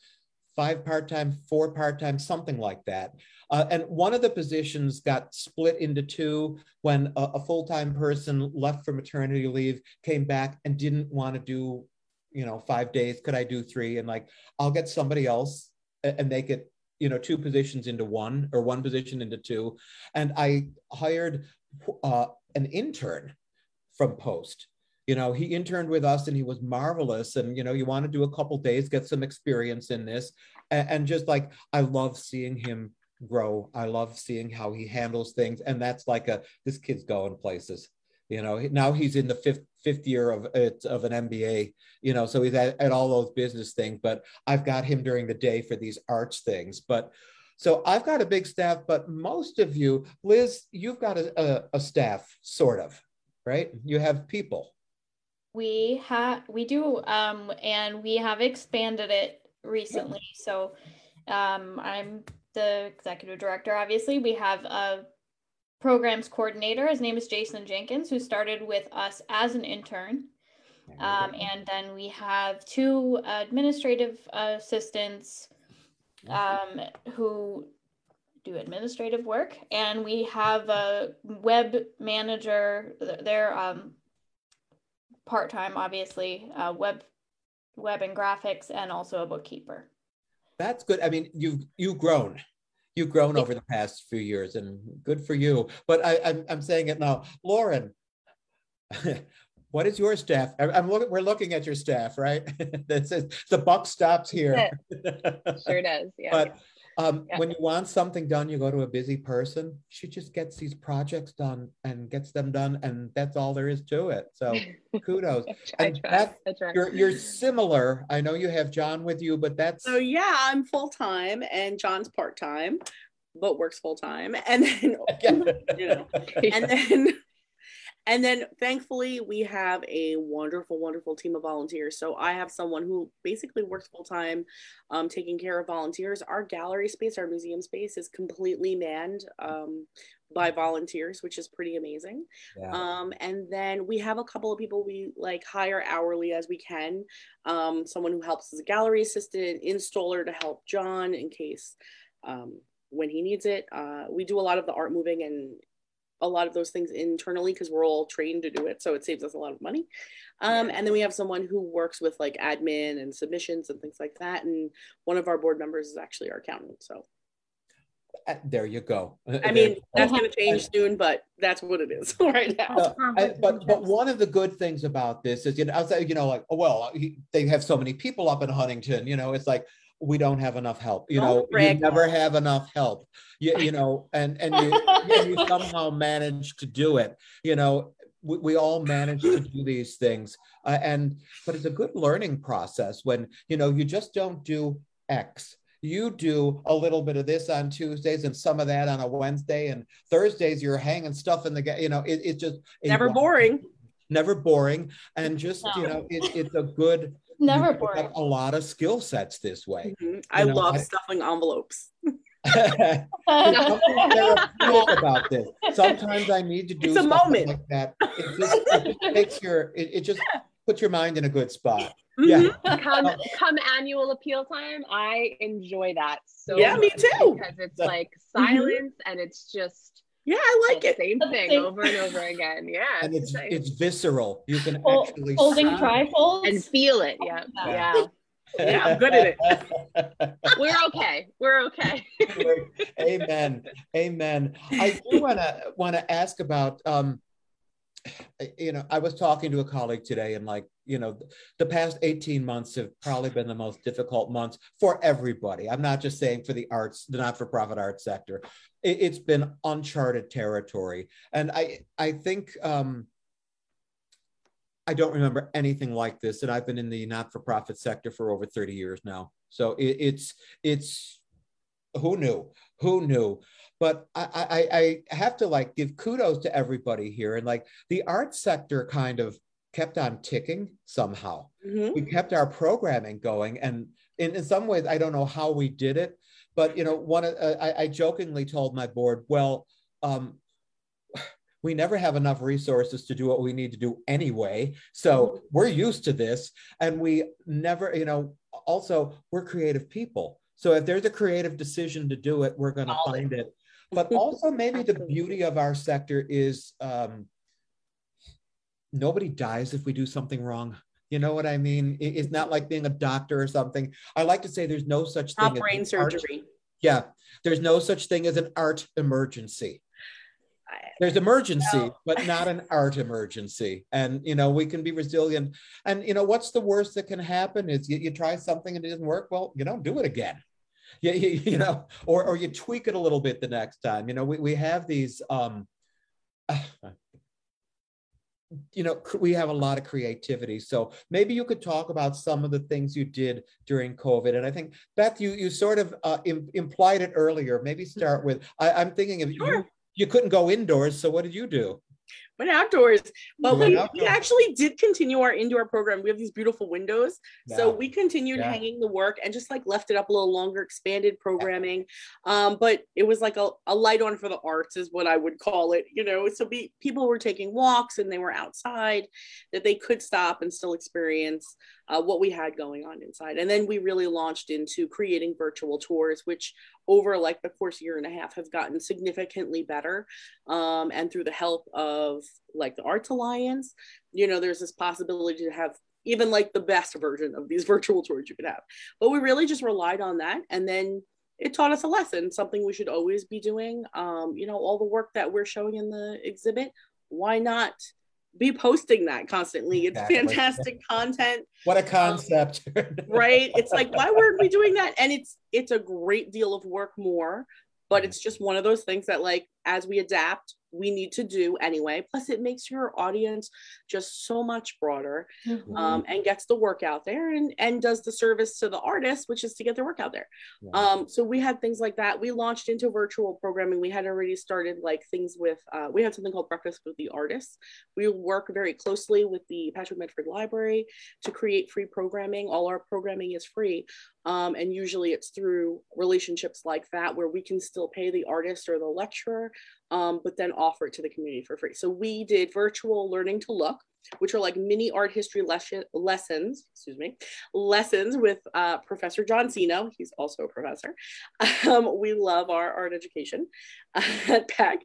Speaker 1: five part-time, four part-time, something like that. Uh, and one of the positions got split into two when a, a full-time person left for maternity leave, came back and didn't want to do, you know, five days. Could I do three? And like, I'll get somebody else and make it, you know, two positions into one or one position into two. And I hired uh, an intern from Post you know he interned with us and he was marvelous. And you know you want to do a couple days get some experience in this. And, and, just like i love seeing him grow. I love seeing how he handles things. And that's like a this kid's going places. You know now he's in the fifth fifth year of it of an mba you know so he's at, at all those business things. But i've got him during the day for these arts things. But so I've got a big staff, but most of you, Liz, you've got a, a, a staff, sort of, right? You have people
Speaker 2: we have we do um and we have expanded it recently. So um i'm the executive director obviously. We have a programs coordinator. His name is jason jenkins who started with us as an intern. Um, and then we have two administrative assistants um, who do administrative work. And we have a web manager they're um, part time, obviously, uh, web web and graphics, and also a bookkeeper.
Speaker 1: That's good. I mean, you've you've grown. You've grown over the past few years, and good for you. But I, I'm I'm saying it now, Lauren. what is your staff? I'm looking. We're looking at your staff, right? that says the buck stops here.
Speaker 4: sure does. Yeah.
Speaker 1: But um, yeah. When you want something done, you go to a busy person. She just gets these projects done and gets them done, and that's all there is to it. So kudos. and try, Beth, you're, you're similar. I know you have John with you, but that's
Speaker 3: so yeah. I'm full time, and John's part time, but works full time, and then you know, and then and then thankfully, we have a wonderful, wonderful team of volunteers. So I have someone who basically works full time um, taking care of volunteers. Our gallery space, our museum space is completely manned um, by volunteers, which is pretty amazing. Yeah. Um, and then we have a couple of people we like hire hourly as we can. Um, someone who helps as a gallery assistant, installer to help John in case um, when he needs it. Uh, we do a lot of the art moving and a lot of those things internally because we're all trained to do it so it saves us a lot of money um, and then we have someone who works with like admin and submissions and things like that and one of our board members is actually our accountant so
Speaker 1: uh, there you go.
Speaker 3: I mean, that's going to change soon, but that's what it is right now. Uh,
Speaker 1: I, but but one of the good things about this is, you know, outside, you know, like, oh, well, he, they have so many people up in Huntington. You know, it's like we don't have enough help. You know, you never have enough help. You, you know, and and you, you somehow manage to do it. You know, we, we all manage to do these things, uh, and but it's a good learning process when you know you just don't do X. You do a little bit of this on Tuesdays and some of that on a Wednesday, and Thursdays you're hanging stuff in the you know it, it's just
Speaker 3: never boring
Speaker 1: never boring and just no. you know it, it's a good
Speaker 2: never boring.
Speaker 1: A lot of skill sets this way.
Speaker 3: Mm-hmm. I know, love I, stuffing envelopes.
Speaker 1: something about this. Sometimes I need to do
Speaker 3: it's a moment
Speaker 1: like that. It just, it just makes your it, it just puts your mind in a good spot.
Speaker 4: Mm-hmm. Yeah. Come come annual appeal time. I enjoy that so
Speaker 3: Yeah, me too.
Speaker 4: Because it's like mm-hmm. silence mm-hmm. and it's just
Speaker 3: yeah, I like it.
Speaker 4: Same thing over and over again. Yeah.
Speaker 1: And it's nice. it's visceral. You can actually
Speaker 2: holding trifolds
Speaker 4: and feel it. Yeah. Yeah. yeah.
Speaker 3: yeah, I'm good at
Speaker 4: it. We're okay. We're okay.
Speaker 1: Amen. Amen. I do want to want to ask about um, you know, I was talking to a colleague today, and like, you know, the past 18 months have probably been the most difficult months for everybody. I'm not just saying for the arts, the not for profit arts sector. It, has been uncharted territory. And I, I think, um, I don't remember anything like this, and I've been in the not-for-profit sector for over 30 years now. So it, it's it's who knew, who knew, but I, I I have to like give kudos to everybody here, and like the arts sector kind of kept on ticking somehow. Mm-hmm. We kept our programming going, and in, in some ways, I don't know how we did it, but you know, one uh, I, I jokingly told my board, well. Um, we never have enough resources to do what we need to do anyway. So we're used to this. And we never, you know, also we're creative people. So if there's a creative decision to do it, we're going to find it. But also, maybe the beauty of our sector is um, nobody dies if we do something wrong. You know what I mean? It's not like being a doctor or something. I like to say there's no such thing
Speaker 3: not brain surgery.
Speaker 1: Art. Yeah, there's no such thing as an art emergency there's emergency no. but not an art emergency and you know we can be resilient and you know what's the worst that can happen is you, you try something and it doesn't work well you don't do it again you, you, you know or, or you tweak it a little bit the next time you know we, we have these um uh, you know we have a lot of creativity so maybe you could talk about some of the things you did during covid and i think beth you you sort of uh, Im- implied it earlier maybe start with I, am thinking of sure. you you couldn't go indoors. So what did you do?
Speaker 3: Went outdoors, but we, outdoors. we actually did continue our indoor program. We have these beautiful windows, yeah. so we continued yeah. hanging the work and just like left it up a little longer, expanded programming. Um, but it was like a, a light on for the arts, is what I would call it. You know, so be, people were taking walks and they were outside that they could stop and still experience uh, what we had going on inside. And then we really launched into creating virtual tours, which over like the course year and a half have gotten significantly better. Um, and through the help of like the Arts Alliance, you know, there's this possibility to have even like the best version of these virtual tours you could have. But we really just relied on that. And then it taught us a lesson, something we should always be doing. Um, you know, all the work that we're showing in the exhibit, why not be posting that constantly. It's exactly. fantastic content.
Speaker 1: What a concept.
Speaker 3: Um, right? It's like why weren't we doing that? And it's it's a great deal of work more, but it's just one of those things that like as we adapt, we need to do anyway. Plus, it makes your audience just so much broader mm-hmm. um, and gets the work out there and, and does the service to the artist, which is to get their work out there. Yeah. Um, so we had things like that. We launched into virtual programming. We had already started like things with, uh, we had something called Breakfast with the Artists. We work very closely with the Patchogue Medford Library to create free programming. All our programming is free. Um, and usually it's through relationships like that where we can still pay the artist or the lecturer um, but then offer it to the community for free. So we did virtual learning to look, which are like mini art history lesson, lessons, excuse me, lessons with uh, Professor Jon Cino. He's also a professor. Um, we love our art education at PAC.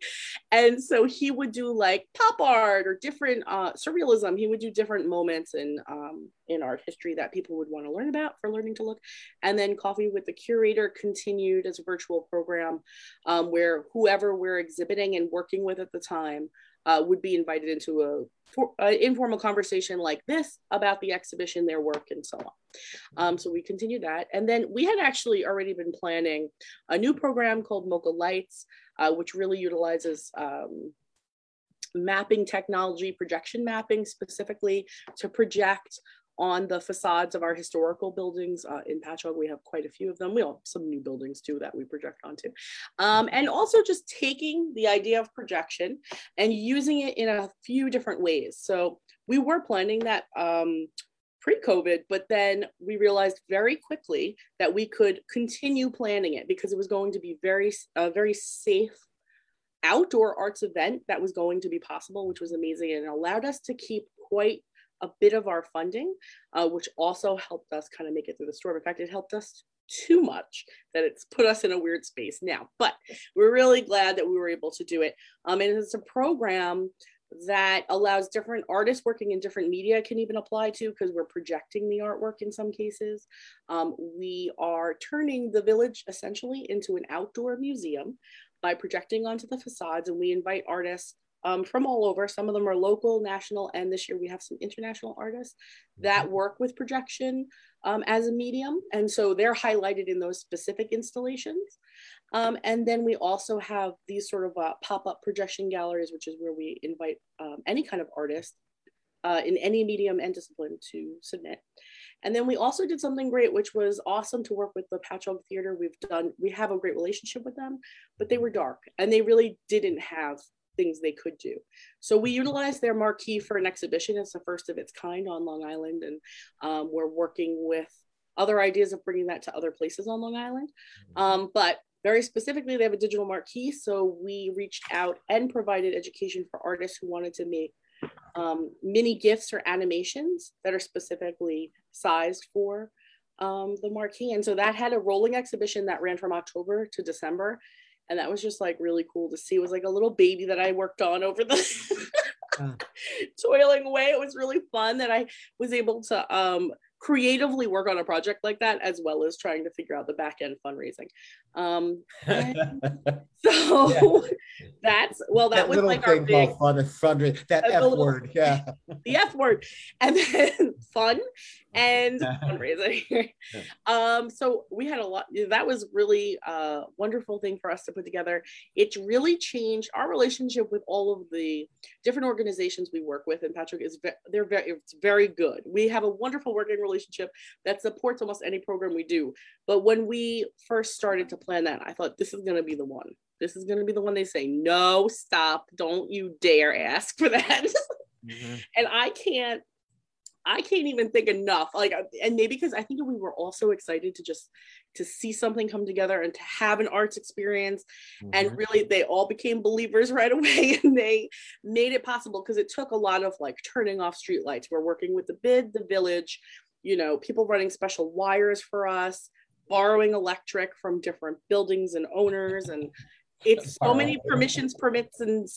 Speaker 3: And so he would do like pop art or different uh, surrealism. He would do different moments in, um, in art history that people would want to learn about for learning to look. And then Coffee with the Curator continued as a virtual program um, where whoever we're exhibiting and working with at the time uh, would be invited into a for, uh, informal conversation like this about the exhibition, their work, and so on. Um, so we continued that. And then we had actually already been planning a new program called MoCA Lights, uh, which really utilizes um, mapping technology, projection mapping specifically to project on the facades of our historical buildings. Uh, in Patchogue, we have quite a few of them. We have some new buildings too that we project onto. Um, and also just taking the idea of projection and using it in a few different ways. So we were planning that um, pre-COVID, but then we realized very quickly that we could continue planning it because it was going to be very, a very safe outdoor arts event that was going to be possible, which was amazing and allowed us to keep quite a bit of our funding, uh, which also helped us kind of make it through the storm. In fact, it helped us too much that it's put us in a weird space now. But we're really glad that we were able to do it. Um, and it's a program that allows different artists working in different media can even apply to because we're projecting the artwork in some cases. Um, we are turning the village essentially into an outdoor museum by projecting onto the facades and we invite artists um, from all over. Some of them are local, national, and this year we have some international artists that
Speaker 1: Mm-hmm.
Speaker 3: work with projection um, as a medium. And so they're highlighted in those specific installations. Um, and then we also have these sort of uh, pop up projection galleries, which is where we invite um, any kind of artist uh, in any medium and discipline to submit. And then we also did something great, which was awesome to work with the Patchogue Theater. We've done, we have a great relationship with them, but they were dark and they really didn't have things they could do. So we utilized their marquee for an exhibition. It's the first of its kind on Long Island. And um, we're working with other ideas of bringing that to other places on Long Island. Um, but very specifically, they have a digital marquee. So we reached out and provided education for artists who wanted to make um, mini gifts or animations that are specifically sized for um, the marquee. And so that had a rolling exhibition that ran from October to December. And that was just like really cool to see. It was like a little baby that I worked on over the toiling away. It was really fun that I was able to um, creatively work on a project like that, as well as trying to figure out the back end fundraising. Um, so that's well, that,
Speaker 1: that
Speaker 3: was like our big
Speaker 1: fun, fundraising, that F
Speaker 3: little-
Speaker 1: word, yeah.
Speaker 3: the F word, and then fun and fundraising. um, so we had a lot. That was really a wonderful thing for us to put together. It really changed our relationship with all of the different organizations we work with. And Patchogue is ve- they're very it's very good. We have a wonderful working relationship that supports almost any program we do. But when we first started to plan that, I thought this is going to be the one. This is going to be the one they say, no, stop, don't you dare ask for that.
Speaker 1: Mhm.
Speaker 3: and I can't I can't even think enough like and maybe because I think we were also excited to just to see something come together and to have an arts experience and
Speaker 1: Mhm.
Speaker 3: really they all became believers right away and they made it possible because it took a lot of like turning off streetlights we're working with the bid the village you know people running special wires for us borrowing electric from different buildings and owners and it's so many permissions permits and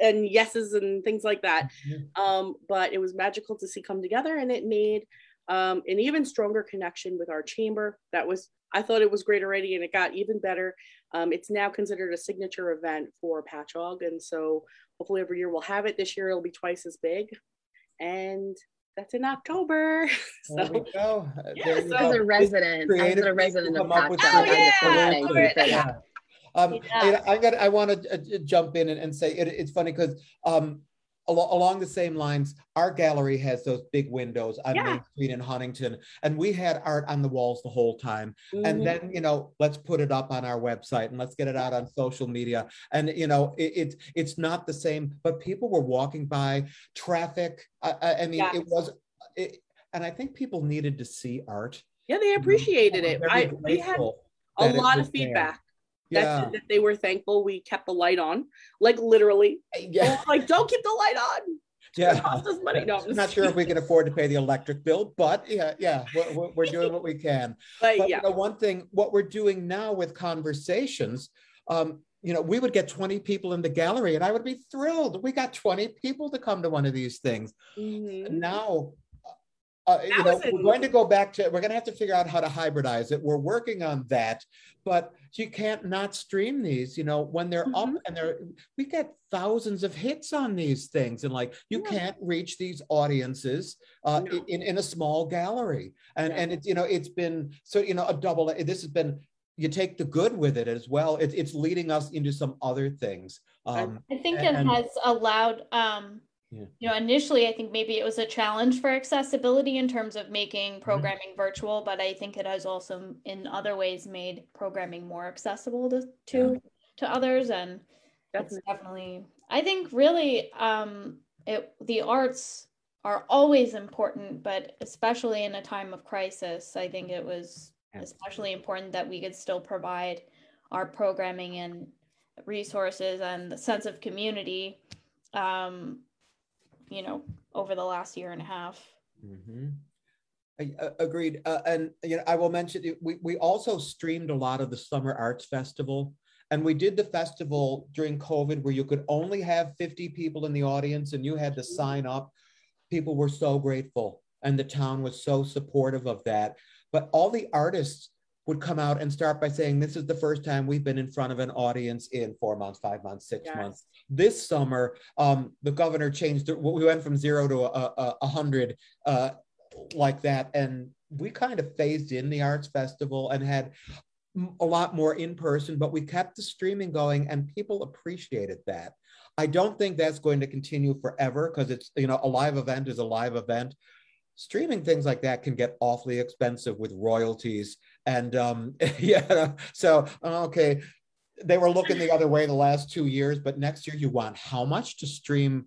Speaker 3: and yeses and things like that.
Speaker 1: Mhm.
Speaker 3: um, but it was magical to see come together and it made um, an even stronger connection with our chamber. That was i thought it was great already and it got even better. Um, it's now considered a signature event for patchogue and so hopefully every year we'll have it. This year it'll be twice as big. And that's in october.
Speaker 1: There
Speaker 3: so
Speaker 1: we go.
Speaker 3: Yeah,
Speaker 1: there you
Speaker 3: so
Speaker 4: As a resident, as
Speaker 1: creative
Speaker 4: a resident of
Speaker 1: come up with
Speaker 4: Patchogue,
Speaker 3: Oh,
Speaker 4: I'm
Speaker 3: yeah.
Speaker 4: So thankful
Speaker 3: Alright.
Speaker 4: for that.
Speaker 1: Yeah. Um,
Speaker 2: Yeah.
Speaker 1: I got, I got, I want to uh, jump in and, and say it, it's funny because um, al- along the same lines, our gallery has those big windows on
Speaker 3: Yeah.
Speaker 1: Main Street in Huntington, and we had art on the walls the whole time.
Speaker 3: mhm.
Speaker 1: And then, you know, let's put it up on our website and let's get it out on social media. And you know, it, it's it's not the same, but people were walking by, traffic. I, I, I mean, it was, it, and I think people needed to see art.
Speaker 3: yeah they appreciated it i we had a lot of
Speaker 1: there. Yeah.
Speaker 3: that, that they were thankful we kept the light on like literally
Speaker 1: Yeah.
Speaker 3: Oh, like don't keep the light on
Speaker 1: Yeah.
Speaker 3: It costs us money. No, I'm
Speaker 1: not sure if we can afford to pay the electric bill, but yeah, yeah, we're, we're- doing what we can.
Speaker 3: But
Speaker 1: But
Speaker 3: yeah,
Speaker 1: you know, one thing, what we're doing now with conversations, um, you know, we would get 20 people in the gallery and I would be thrilled. We got 20 people to come to one of these things.
Speaker 3: Mhm.
Speaker 1: Now, uh, you know, we're going to go back to, we're going to have to figure out how to hybridize it. We're working on that, but you can't not stream these, you know, when they're up
Speaker 3: Mhm.
Speaker 1: and they're, we get thousands of hits on these things. And like, you
Speaker 3: Yeah.
Speaker 1: can't reach these audiences uh,
Speaker 3: No.
Speaker 1: in, in a small gallery. And,
Speaker 3: Yeah.
Speaker 1: and it's, you know, it's been, so, you know, a double, this has been, you take the good with it as well. It's, it's leading us into some other things. Um,
Speaker 2: I think
Speaker 1: And-
Speaker 2: it has allowed, um,
Speaker 1: Yeah.
Speaker 2: you know, initially I think maybe it was a challenge for accessibility in terms of making
Speaker 1: Mm-hmm.
Speaker 2: programming virtual, but I think it has also in other ways made programming more accessible to to, to others and it's
Speaker 3: Definitely.
Speaker 2: definitely I think really um it the arts are always important, but especially in a time of crisis, I think it was
Speaker 1: Yeah.
Speaker 2: especially important that we could still provide our programming and resources and the sense of community um you know over the last year and a half
Speaker 1: Mm-hmm. I- uh, Agreed. Uh, and, you know, I will mention, we, we also streamed a lot of the Summer Arts Festival. And we did the festival during COVID where you could only have 50 people in the audience and you had to sign up. People were so grateful and the town was so supportive of that. But all the artists would come out and start by saying, This is the first time we've been in front of an audience in four months, five months, six yes. months. This summer, um, the governor changed, we went from zero to a, a, hundred uh, like that. And we kind of phased in the arts festival and had a lot more in person, but we kept the streaming going and people appreciated that. I don't think that's going to continue forever because it's, you know, a live event is a live event. Streaming things like that can get awfully expensive with royalties. And um, yeah, so, okay, they were looking the other way the last two years, but next year you want how much to stream?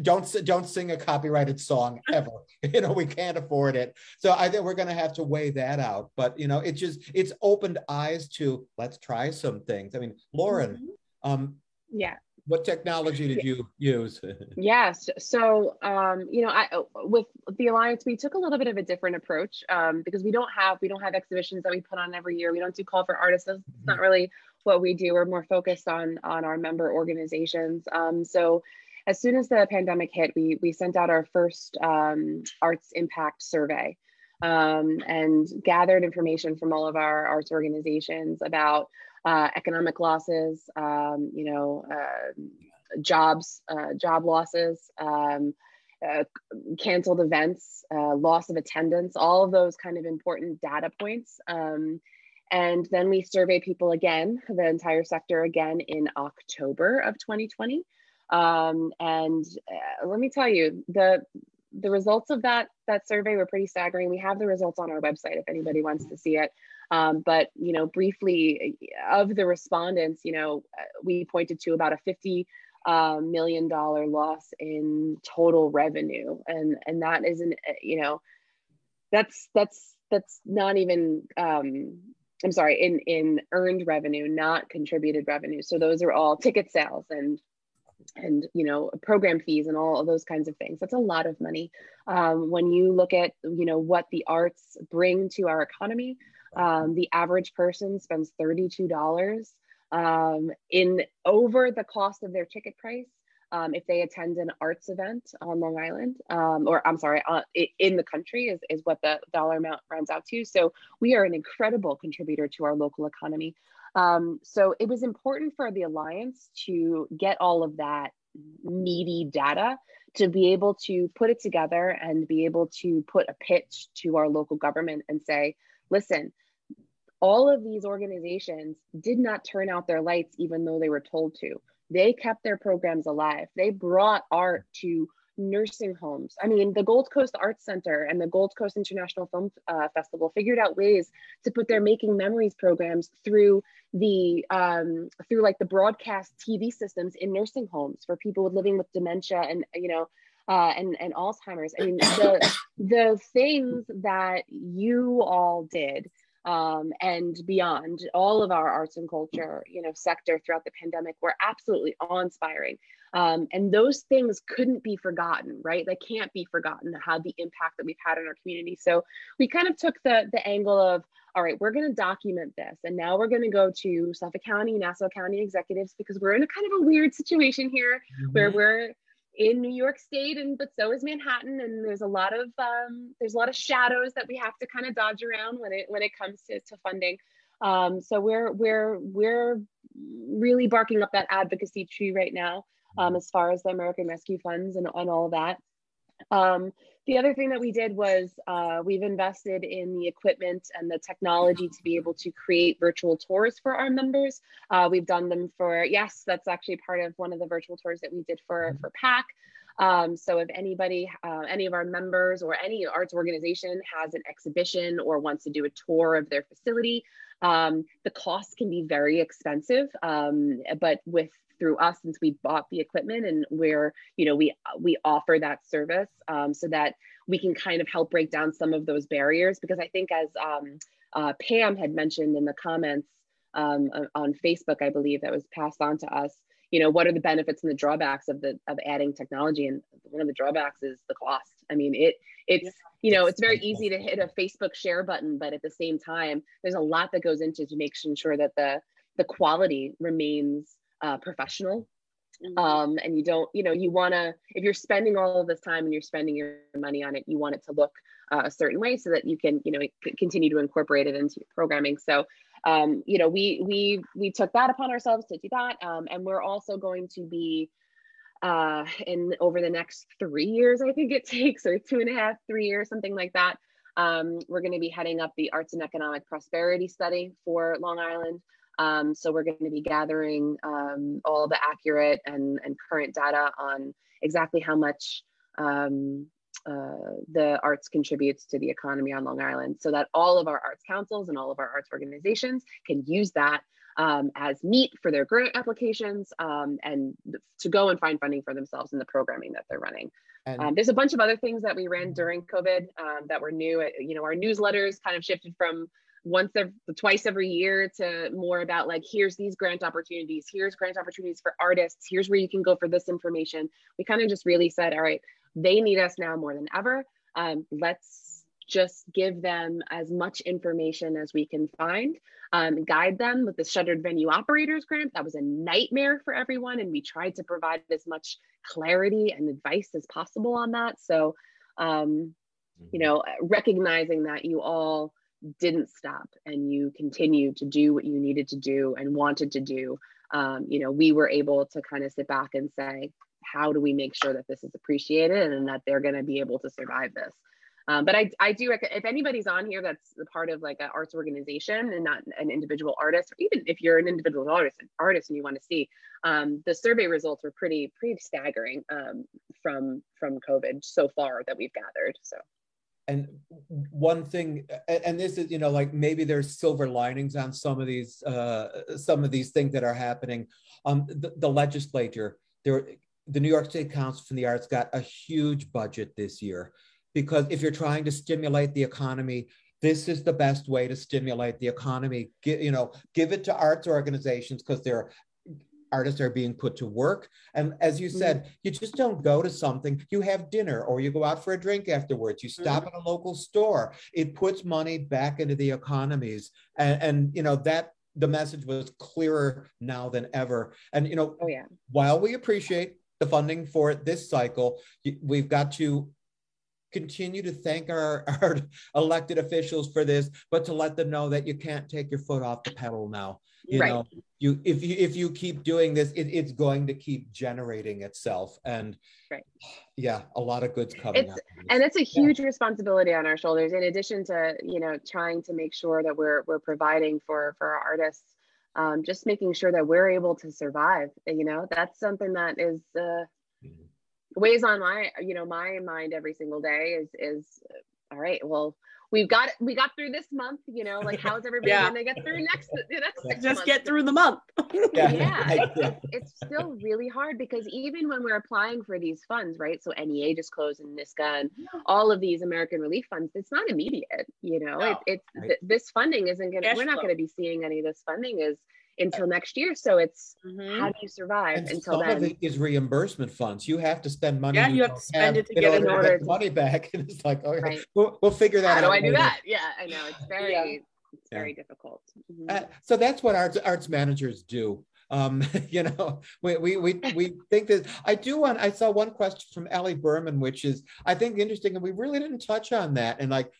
Speaker 1: Don't don't sing a copyrighted song ever. You know we can't afford it. So i think we're going to have to weigh that out. But you know it just it's opened eyes to let's try some things. I mean lauren mm-hmm. um
Speaker 4: yeah
Speaker 1: what technology did you use?
Speaker 4: Yes. So um you know i with the alliance we took a little bit of a different approach um because we don't have we don't have exhibitions that we put on every year. We don't do call for artists. It's not mm-hmm. really what we do. We're more focused on on our member organizations. Um so as soon as the pandemic hit, we, we sent out our first um, arts impact survey um, and gathered information from all of our arts organizations about uh, economic losses, um, you know, uh, jobs, uh, job losses, um, uh, canceled events, uh, loss of attendance, all of those kind of important data points. Um, and then we survey people again, the entire sector again in October of 2020. Um, and uh, let me tell you, the the results of that that survey were pretty staggering. We have the results on our website if anybody wants to see it. Um, but you know, briefly, of the respondents, you know, uh, we pointed to about a fifty uh, million dollar loss in total revenue, and and that isn't, uh, you know, that's that's that's not even. Um, I'm sorry, in in earned revenue, not contributed revenue. So those are all ticket sales and and you know program fees and all those kinds of things that's a lot of money um, when you look at you know what the arts bring to our economy um, the average person spends $32 um, in over the cost of their ticket price um, if they attend an arts event on Long Island, um, or I'm sorry, uh, in the country is, is what the dollar amount runs out to. So we are an incredible contributor to our local economy. Um, so it was important for the Alliance to get all of that meaty data to be able to put it together and be able to put a pitch to our local government and say, listen, all of these organizations did not turn out their lights even though they were told to. They kept their programs alive. They brought art to nursing homes. I mean, the Gold Coast Arts Center and the Gold Coast International Film uh, Festival figured out ways to put their Making Memories programs through the um, through like the broadcast TV systems in nursing homes for people with living with dementia and you know uh, and and Alzheimer's. I mean, the the things that you all did um, and beyond all of our arts and culture, you know, sector throughout the pandemic were absolutely awe-inspiring. Um, and those things couldn't be forgotten, right? They can't be forgotten. How the impact that we've had on our community. So we kind of took the the angle of, all right, we're going to document this, and now we're going to go to Suffolk County, Nassau County executives because we're in a kind of a weird situation here mm-hmm. where we're in New York State, and but so is Manhattan, and there's a lot of um, there's a lot of shadows that we have to kind of dodge around when it when it comes to, to funding. Um, so we're we're we're really barking up that advocacy tree right now um, as far as the American Rescue Funds and, and all of that. The other thing that we did was uh, we've invested in the equipment and the technology to be able to create virtual tours for our members. Uh, we've done them for, yes, that's actually part of one of the virtual tours that we did for, for PAC. Um, so if anybody, uh, any of our members or any arts organization has an exhibition or wants to do a tour of their facility, um, the cost can be very expensive, um, but with through us since we bought the equipment and where you know we we offer that service um, so that we can kind of help break down some of those barriers because I think as um, uh, Pam had mentioned in the comments um, on Facebook, I believe that was passed on to us. You know, what are the benefits and the drawbacks of the of adding technology? And one of the drawbacks is the cost. I mean, it it's you know it's very easy to hit a Facebook share button, but at the same time, there's a lot that goes into to making sure that the the quality remains uh, professional Mm-hmm. Um, and you don't, you know, you want to, if you're spending all of this time and you're spending your money on it, you want it to look uh, a certain way so that you can, you know, continue to incorporate it into your programming. So, um, you know, we we we took that upon ourselves to do that, um, and we're also going to be uh, in over the next three years, I think it takes, or two and a half, three years, something like that. Um, we're going to be heading up the Arts and Economic Prosperity Study for Long Island. Um, so we're going to be gathering um, all the accurate and, and current data on exactly how much um, uh, the arts contributes to the economy on Long Island so that all of our arts councils and all of our arts organizations can use that um, as meat for their grant applications um, and to go and find funding for themselves in the programming that they're running. Um, there's a bunch of other things that we ran during COVID um, that were new. You know, our newsletters kind of shifted from once every twice every year to more about like here's these grant opportunities here's grant opportunities for artists here's where you can go for this information we kind of just really said all right they need us now more than ever. Um, let's just give them as much information as we can find um, guide them with the shuttered venue operators grant. That was a nightmare for everyone and we tried to provide as much clarity and advice as possible on that. So um, you mm-hmm. know recognizing that you all didn't stop and you continued to do what you needed to do and wanted to do um, you know we were able to kind of sit back and say how do we make sure that this is appreciated and that they're going to be able to survive this? Um, but I, I do if anybody's on here that's part of like an arts organization and not an individual artist or even if you're an individual artist artist and you want to see um, the survey results were pretty pretty staggering um, from from covid so far that we've gathered so.
Speaker 1: And one thing and this is you know like maybe there's silver linings on some of these uh, some of these things that are happening. Um the, the legislature there the new york state council for the arts got a huge budget this year because if you're trying to stimulate the economy this is the best way to stimulate the economy Get, you know give it to arts organizations because they're artists are being put to work. And as you said, mm-hmm. you just don't go to something, you have dinner or you go out for a drink afterwards, you stop mm-hmm. at a local store. It puts money back into the economies. And, and, you know, that the message was clearer now than ever. And, you know,
Speaker 4: oh, yeah.
Speaker 1: while we appreciate the funding for it this cycle, we've got to continue to thank our, our elected officials for this, but to let them know that you can't take your foot off the pedal now. You right. know, you if you if you keep doing this, it, it's going to keep generating itself. And right. yeah, a lot of goods coming.
Speaker 4: It's, and it's a huge yeah. responsibility on our shoulders. In addition to you know trying to make sure that we're we're providing for for our artists. Um, just making sure that we're able to survive you know that's something that is uh, mm-hmm. weighs on my you know my mind every single day is is all right well we've got we got through this month you know like how's everybody yeah. gonna get through next next
Speaker 3: just get through the month
Speaker 4: yeah, yeah it's, it's, still really hard because even when we're applying for these funds right so nea just closed and NYSCA and all of these american relief funds it's not immediate you know no, it, it's right. th- this funding isn't gonna Cash we're not flow. gonna be seeing any of this funding is until next year. So it's mm-hmm. how do you survive and until
Speaker 1: some
Speaker 4: then?
Speaker 1: Of it is reimbursement funds. You have to spend money.
Speaker 3: Yeah, you have to spend it to get in
Speaker 1: order, order to money back. And it's like, okay, right. we'll, we'll figure that
Speaker 4: how
Speaker 1: out.
Speaker 4: How do I do that? Yeah, I know it's very, yeah. it's very yeah. difficult.
Speaker 1: Mm-hmm. Uh, so that's what arts arts managers do. Um, you know, we, we, we, we think that I do want, I saw one question from Ellie Berman, which is, I think interesting. And we really didn't touch on that. And like,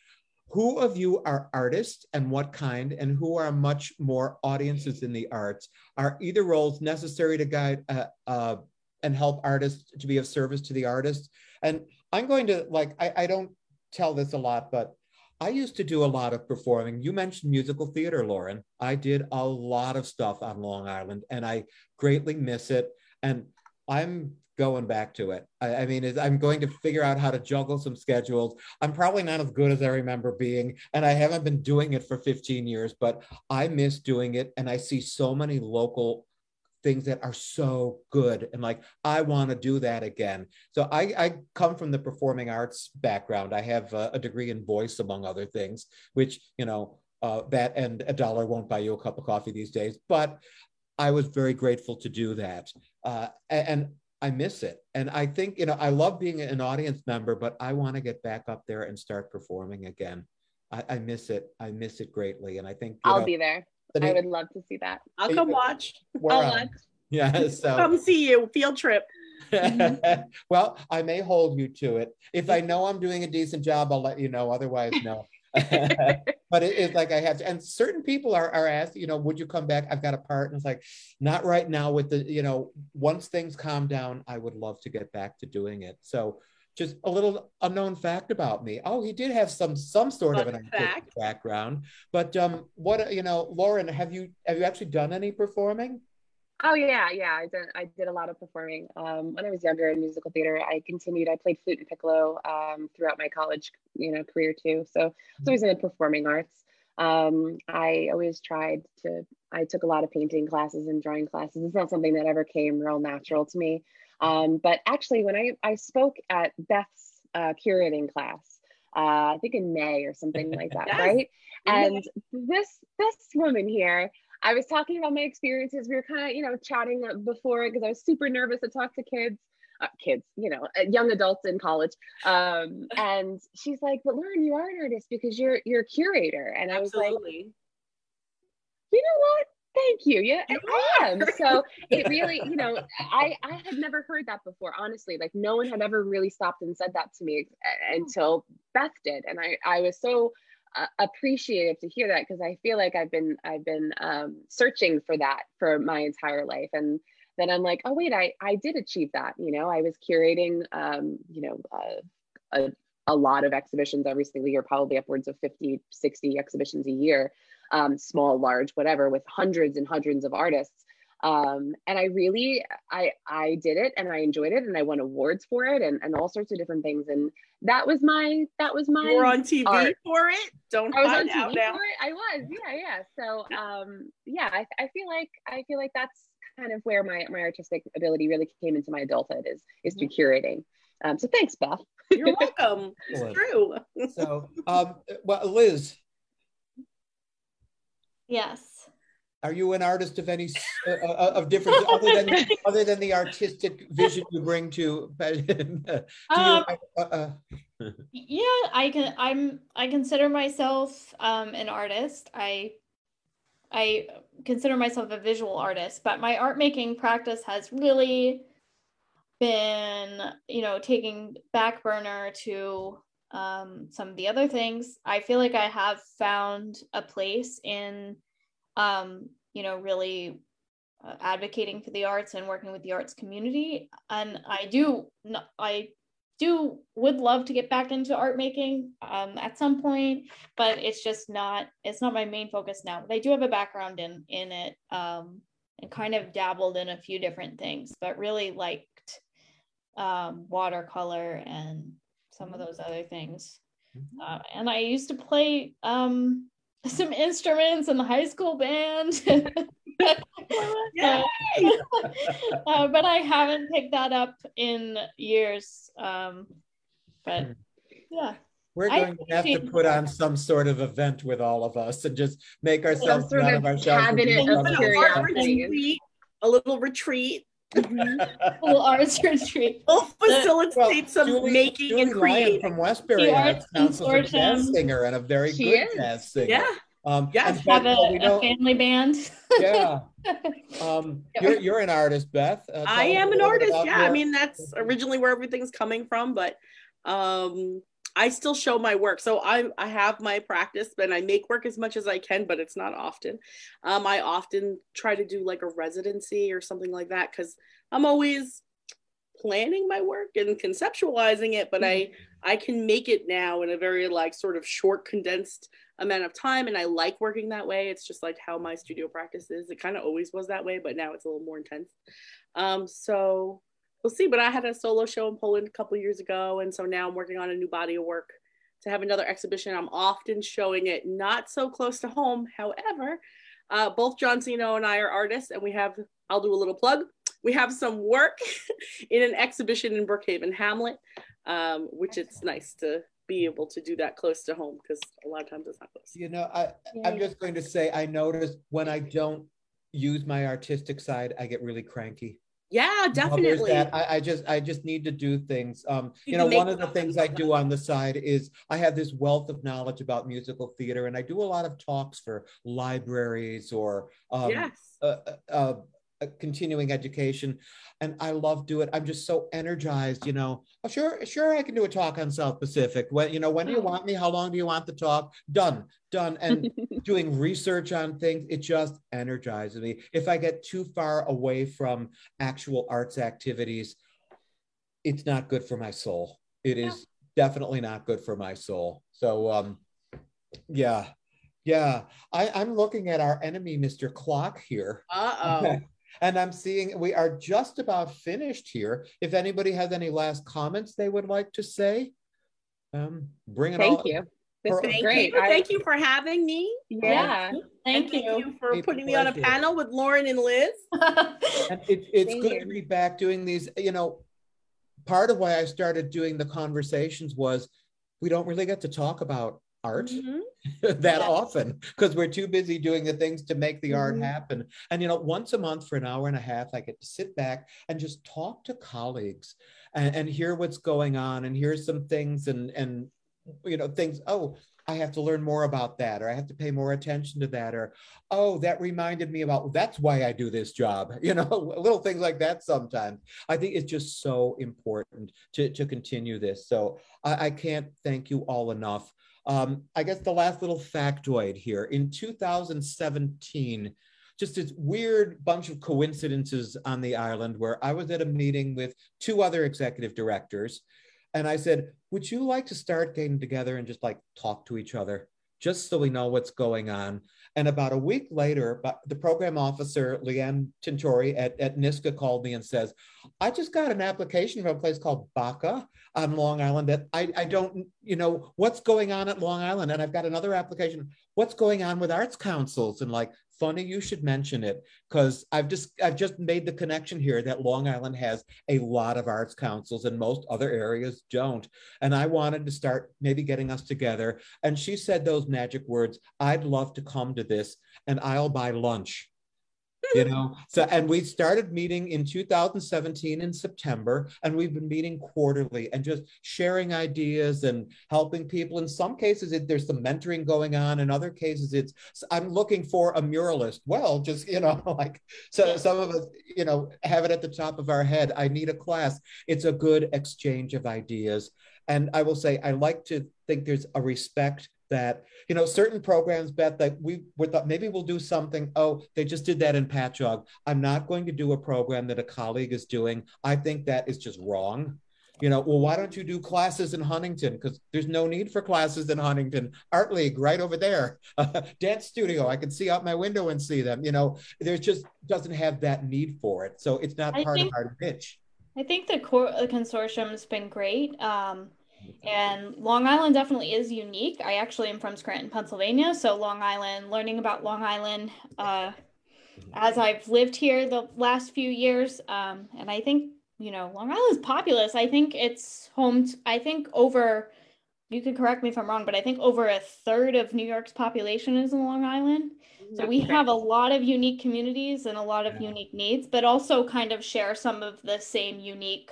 Speaker 1: who of you are artists and what kind, and who are much more audiences in the arts? Are either roles necessary to guide uh, uh, and help artists to be of service to the artist? And I'm going to like, I, I don't tell this a lot, but I used to do a lot of performing. You mentioned musical theater, Lauren. I did a lot of stuff on Long Island and I greatly miss it. And I'm going back to it. I, I mean, I'm going to figure out how to juggle some schedules. I'm probably not as good as I remember being, and I haven't been doing it for 15 years, but I miss doing it. And I see so many local things that are so good and like i want to do that again so I, I come from the performing arts background i have a, a degree in voice among other things which you know uh, that and a dollar won't buy you a cup of coffee these days but i was very grateful to do that uh, and I miss it. And I think, you know, I love being an audience member, but I want to get back up there and start performing again. I, I miss it. I miss it greatly. And I think
Speaker 4: I'll know, be there. I would love to see that.
Speaker 3: I'll come watch.
Speaker 1: I'll watch. Yeah. So
Speaker 3: come see you field trip. Mm-hmm.
Speaker 1: well, I may hold you to it. If I know I'm doing a decent job, I'll let you know. Otherwise, no. but it is like I have to, and certain people are, are asked, you know, would you come back? I've got a part. And it's like, not right now with the, you know, once things calm down, I would love to get back to doing it. So just a little unknown fact about me. Oh, he did have some some sort Fun of an fact. background. But um, what you know, Lauren, have you have you actually done any performing?
Speaker 4: Oh yeah, yeah. I did. I did a lot of performing um, when I was younger in musical theater. I continued. I played flute and piccolo um, throughout my college, you know, career too. So I was always in the performing arts. Um, I always tried to. I took a lot of painting classes and drawing classes. It's not something that ever came real natural to me. Um, but actually, when I I spoke at Beth's uh, curating class, uh, I think in May or something like that, yes. right? And this this woman here I was talking about my experiences. We were kind of, you know, chatting before because I was super nervous to talk to kids, uh, kids, you know, uh, young adults in college. Um, and she's like, "But Lauren, you are an artist because you're you're a curator." And I was Absolutely. like, "You know what? Thank you. Yeah, I am." So it really, you know, I I had never heard that before. Honestly, like no one had ever really stopped and said that to me uh, until Beth did, and I I was so appreciative to hear that because I feel like I've been I've been um, searching for that for my entire life, and then I'm like, oh wait, I I did achieve that. You know, I was curating, um, you know, uh, a a lot of exhibitions every single year, probably upwards of 50, 60 exhibitions a year, um, small, large, whatever, with hundreds and hundreds of artists um, and i really i i did it and i enjoyed it and i won awards for it and, and all sorts of different things. And that was my that was my
Speaker 3: you were on tv art. for it? Don't
Speaker 4: i was on tv now. for it. I was. Yeah yeah. So um yeah I, I feel like i feel like that's kind of where my my artistic ability really came into my adulthood is is through curating. Um so thanks beth.
Speaker 3: You're welcome. It's true.
Speaker 1: So um well liz.
Speaker 2: Yes
Speaker 1: are you an artist of any uh, uh, of different other than other than the artistic vision you bring to? to um,
Speaker 2: you, uh, uh, yeah, I can. I'm. I consider myself um, an artist. I I consider myself a visual artist, but my art making practice has really been, you know, taking back burner to um, some of the other things. I feel like I have found a place in um, you know, really uh, advocating for the arts and working with the arts community. And I do, I do would love to get back into art making um, at some point, but it's just not, it's not my main focus now. But I do have a background in in it um, and kind of dabbled in a few different things, but really liked um, watercolor and some of those other things. Mm-hmm. Uh, and I used to play um, some instruments in the high school band. uh, but I haven't picked that up in years. Um, but hmm. yeah.
Speaker 1: We're going to have to put on some sort of event with all of us and just make ourselves some sort of, of Cabinet of
Speaker 3: curiosity. A little retreat.
Speaker 2: Mm-hmm. little arts retreat.
Speaker 3: We'll facilitate well, some Julie, making
Speaker 1: Julie
Speaker 3: and creating.
Speaker 1: from Westbury Arts Council is a jazz singer and a very she good is. jazz singer.
Speaker 3: Yeah.
Speaker 1: Um,
Speaker 2: yes, have a, a, family band.
Speaker 1: yeah. Um, you're, you're an artist, Beth.
Speaker 3: Uh, I am an artist. Yeah. Your... I mean, that's originally where everything's coming from, but um, I still show my work. So I, I have my practice and I make work as much as I can, but it's not often. Um, I often try to do like a residency or something like that because I'm always planning my work and conceptualizing it, but mm-hmm. I I can make it now in a very like sort of short condensed amount of time and I like working that way. It's just like how my studio practice is. It kind of always was that way, but now it's a little more intense. Um, so we'll see. But I had a solo show in Poland a couple years ago, and so now I'm working on a new body of work to have another exhibition. I'm often showing it not so close to home. However, uh, both Jon Cino and I are artists, and we have, I'll do a little plug. We have some work in an exhibition in Brookhaven Hamlet, um, which it's nice to be able to do that close to home because a lot of times it's not close.
Speaker 1: You know, I, I'm just going to say I notice when I don't use my artistic side, I get really cranky.
Speaker 3: Yeah, definitely.
Speaker 1: I, I, just I just need to do things. Um, you, you know, one of the things I do on the side is I have this wealth of knowledge about musical theater, and I do a lot of talks for libraries or um, yes. Uh, uh uh, continuing education and I love do it. I'm just so energized, you know. Oh, sure, sure, I can do a talk on South Pacific. When you know, when do you want me? How long do you want the talk? Done, done. And doing research on things, it just energizes me. If I get too far away from actual arts activities, it's not good for my soul. It is yeah. definitely not good for my soul. So um yeah. Yeah, I, I'm looking at our enemy, Mr. Clock here.
Speaker 3: Uh-oh.
Speaker 1: And I'm seeing we are just about finished here. If anybody has any last comments they would like to say, um, bring it
Speaker 4: Thank
Speaker 1: all.
Speaker 4: you.
Speaker 3: This is great. You. Thank you for having me.
Speaker 4: Yeah.
Speaker 3: Thank, thank you. you. for it's putting me on a panel with Lauren and Liz.
Speaker 1: and it, it's Thank good you. to be back doing these. You know, part of why I started doing the conversations was we don't really get to talk about art mm-hmm. that yeah. often because we're too busy doing the things to make the mm-hmm. art happen. And you know, once a month for an hour and a half, I get to sit back and just talk to colleagues and, and hear what's going on and hear some things and and you know things. Oh, I have to learn more about that, or I have to pay more attention to that, or oh, that reminded me about that's why I do this job. You know, little things like that sometimes. I think it's just so important to, to continue this. So I, I can't thank you all enough um, I guess the last little factoid here in 2017, just this weird bunch of coincidences on the island where I was at a meeting with two other executive directors. And I said, Would you like to start getting together and just like talk to each other? Just so we know what's going on. And about a week later, the program officer, Leanne Tintori at, at NYSCA called me and says, I just got an application from a place called Baca on Long Island that I, I don't, you know, what's going on at Long Island? And I've got another application. What's going on with arts councils? And like, funny you should mention it because I've just I've just made the connection here that Long Island has a lot of arts councils and most other areas don't. And I wanted to start maybe getting us together. And she said those magic words, I'd love to come to this and I'll buy lunch you know so and we started meeting in 2017 in september and we've been meeting quarterly and just sharing ideas and helping people. In some cases it, there's some mentoring going on. In other cases it's i'm looking for a muralist. Well just you know like so some of us you know have it at the top of our head. I need a class. It's a good exchange of ideas. And i will say i like to think there's a respect that you know certain programs bet that we we thought maybe we'll do something. Oh they just did that in patchogue. I'm not going to do a program that a colleague is doing. I think that is just wrong. You know well why don't you do classes in huntington? Because there's no need for classes in huntington. Art league right over there. Dance studio i can see out my window and see them. You know there's just doesn't have that need for it. So it's not part think, of our pitch
Speaker 2: i think the core the consortium's been great. Um, and Long Island definitely is unique. I actually am from Scranton, Pennsylvania. So, Long Island, learning about Long Island uh, as I've lived here the last few years. Um, and I think, you know, Long Island is populous. I think it's home, to, I think over, you can correct me if I'm wrong, but I think over a third of New York's population is in Long Island. So we have a lot of unique communities and a lot of yeah. unique needs, but also kind of share some of the same unique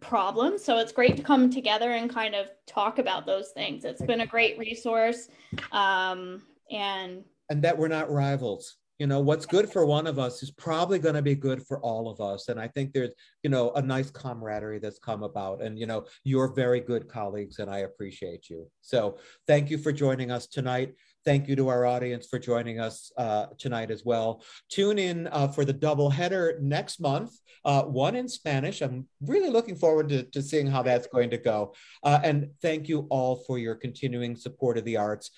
Speaker 2: problems. So it's great to come together and kind of talk about those things. It's been a great resource. Um, and
Speaker 1: and that we're not rivals. You know, what's good for one of us is probably going to be good for all of us. And I think there's, you know, a nice camaraderie that's come about. And, you know, you're very good colleagues and I appreciate you. So thank you for joining us tonight. Thank you to our audience for joining us uh, tonight as well. Tune in uh, for the double header next month, uh, one in Spanish. I'm really looking forward to, to seeing how that's going to go. Uh, and thank you all for your continuing support of the arts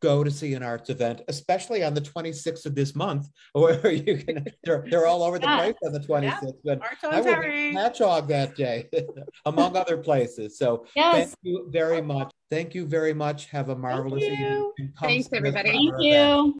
Speaker 1: go to see an arts event, especially on the 26th of this month, where you can, they're, they're all over the yeah. place on the 26th. Yeah. But I will be Patchogue that day, among other places. So yes. thank you very much. Thank you very much. Have a marvelous evening.
Speaker 4: Thanks, everybody.
Speaker 2: Thank you.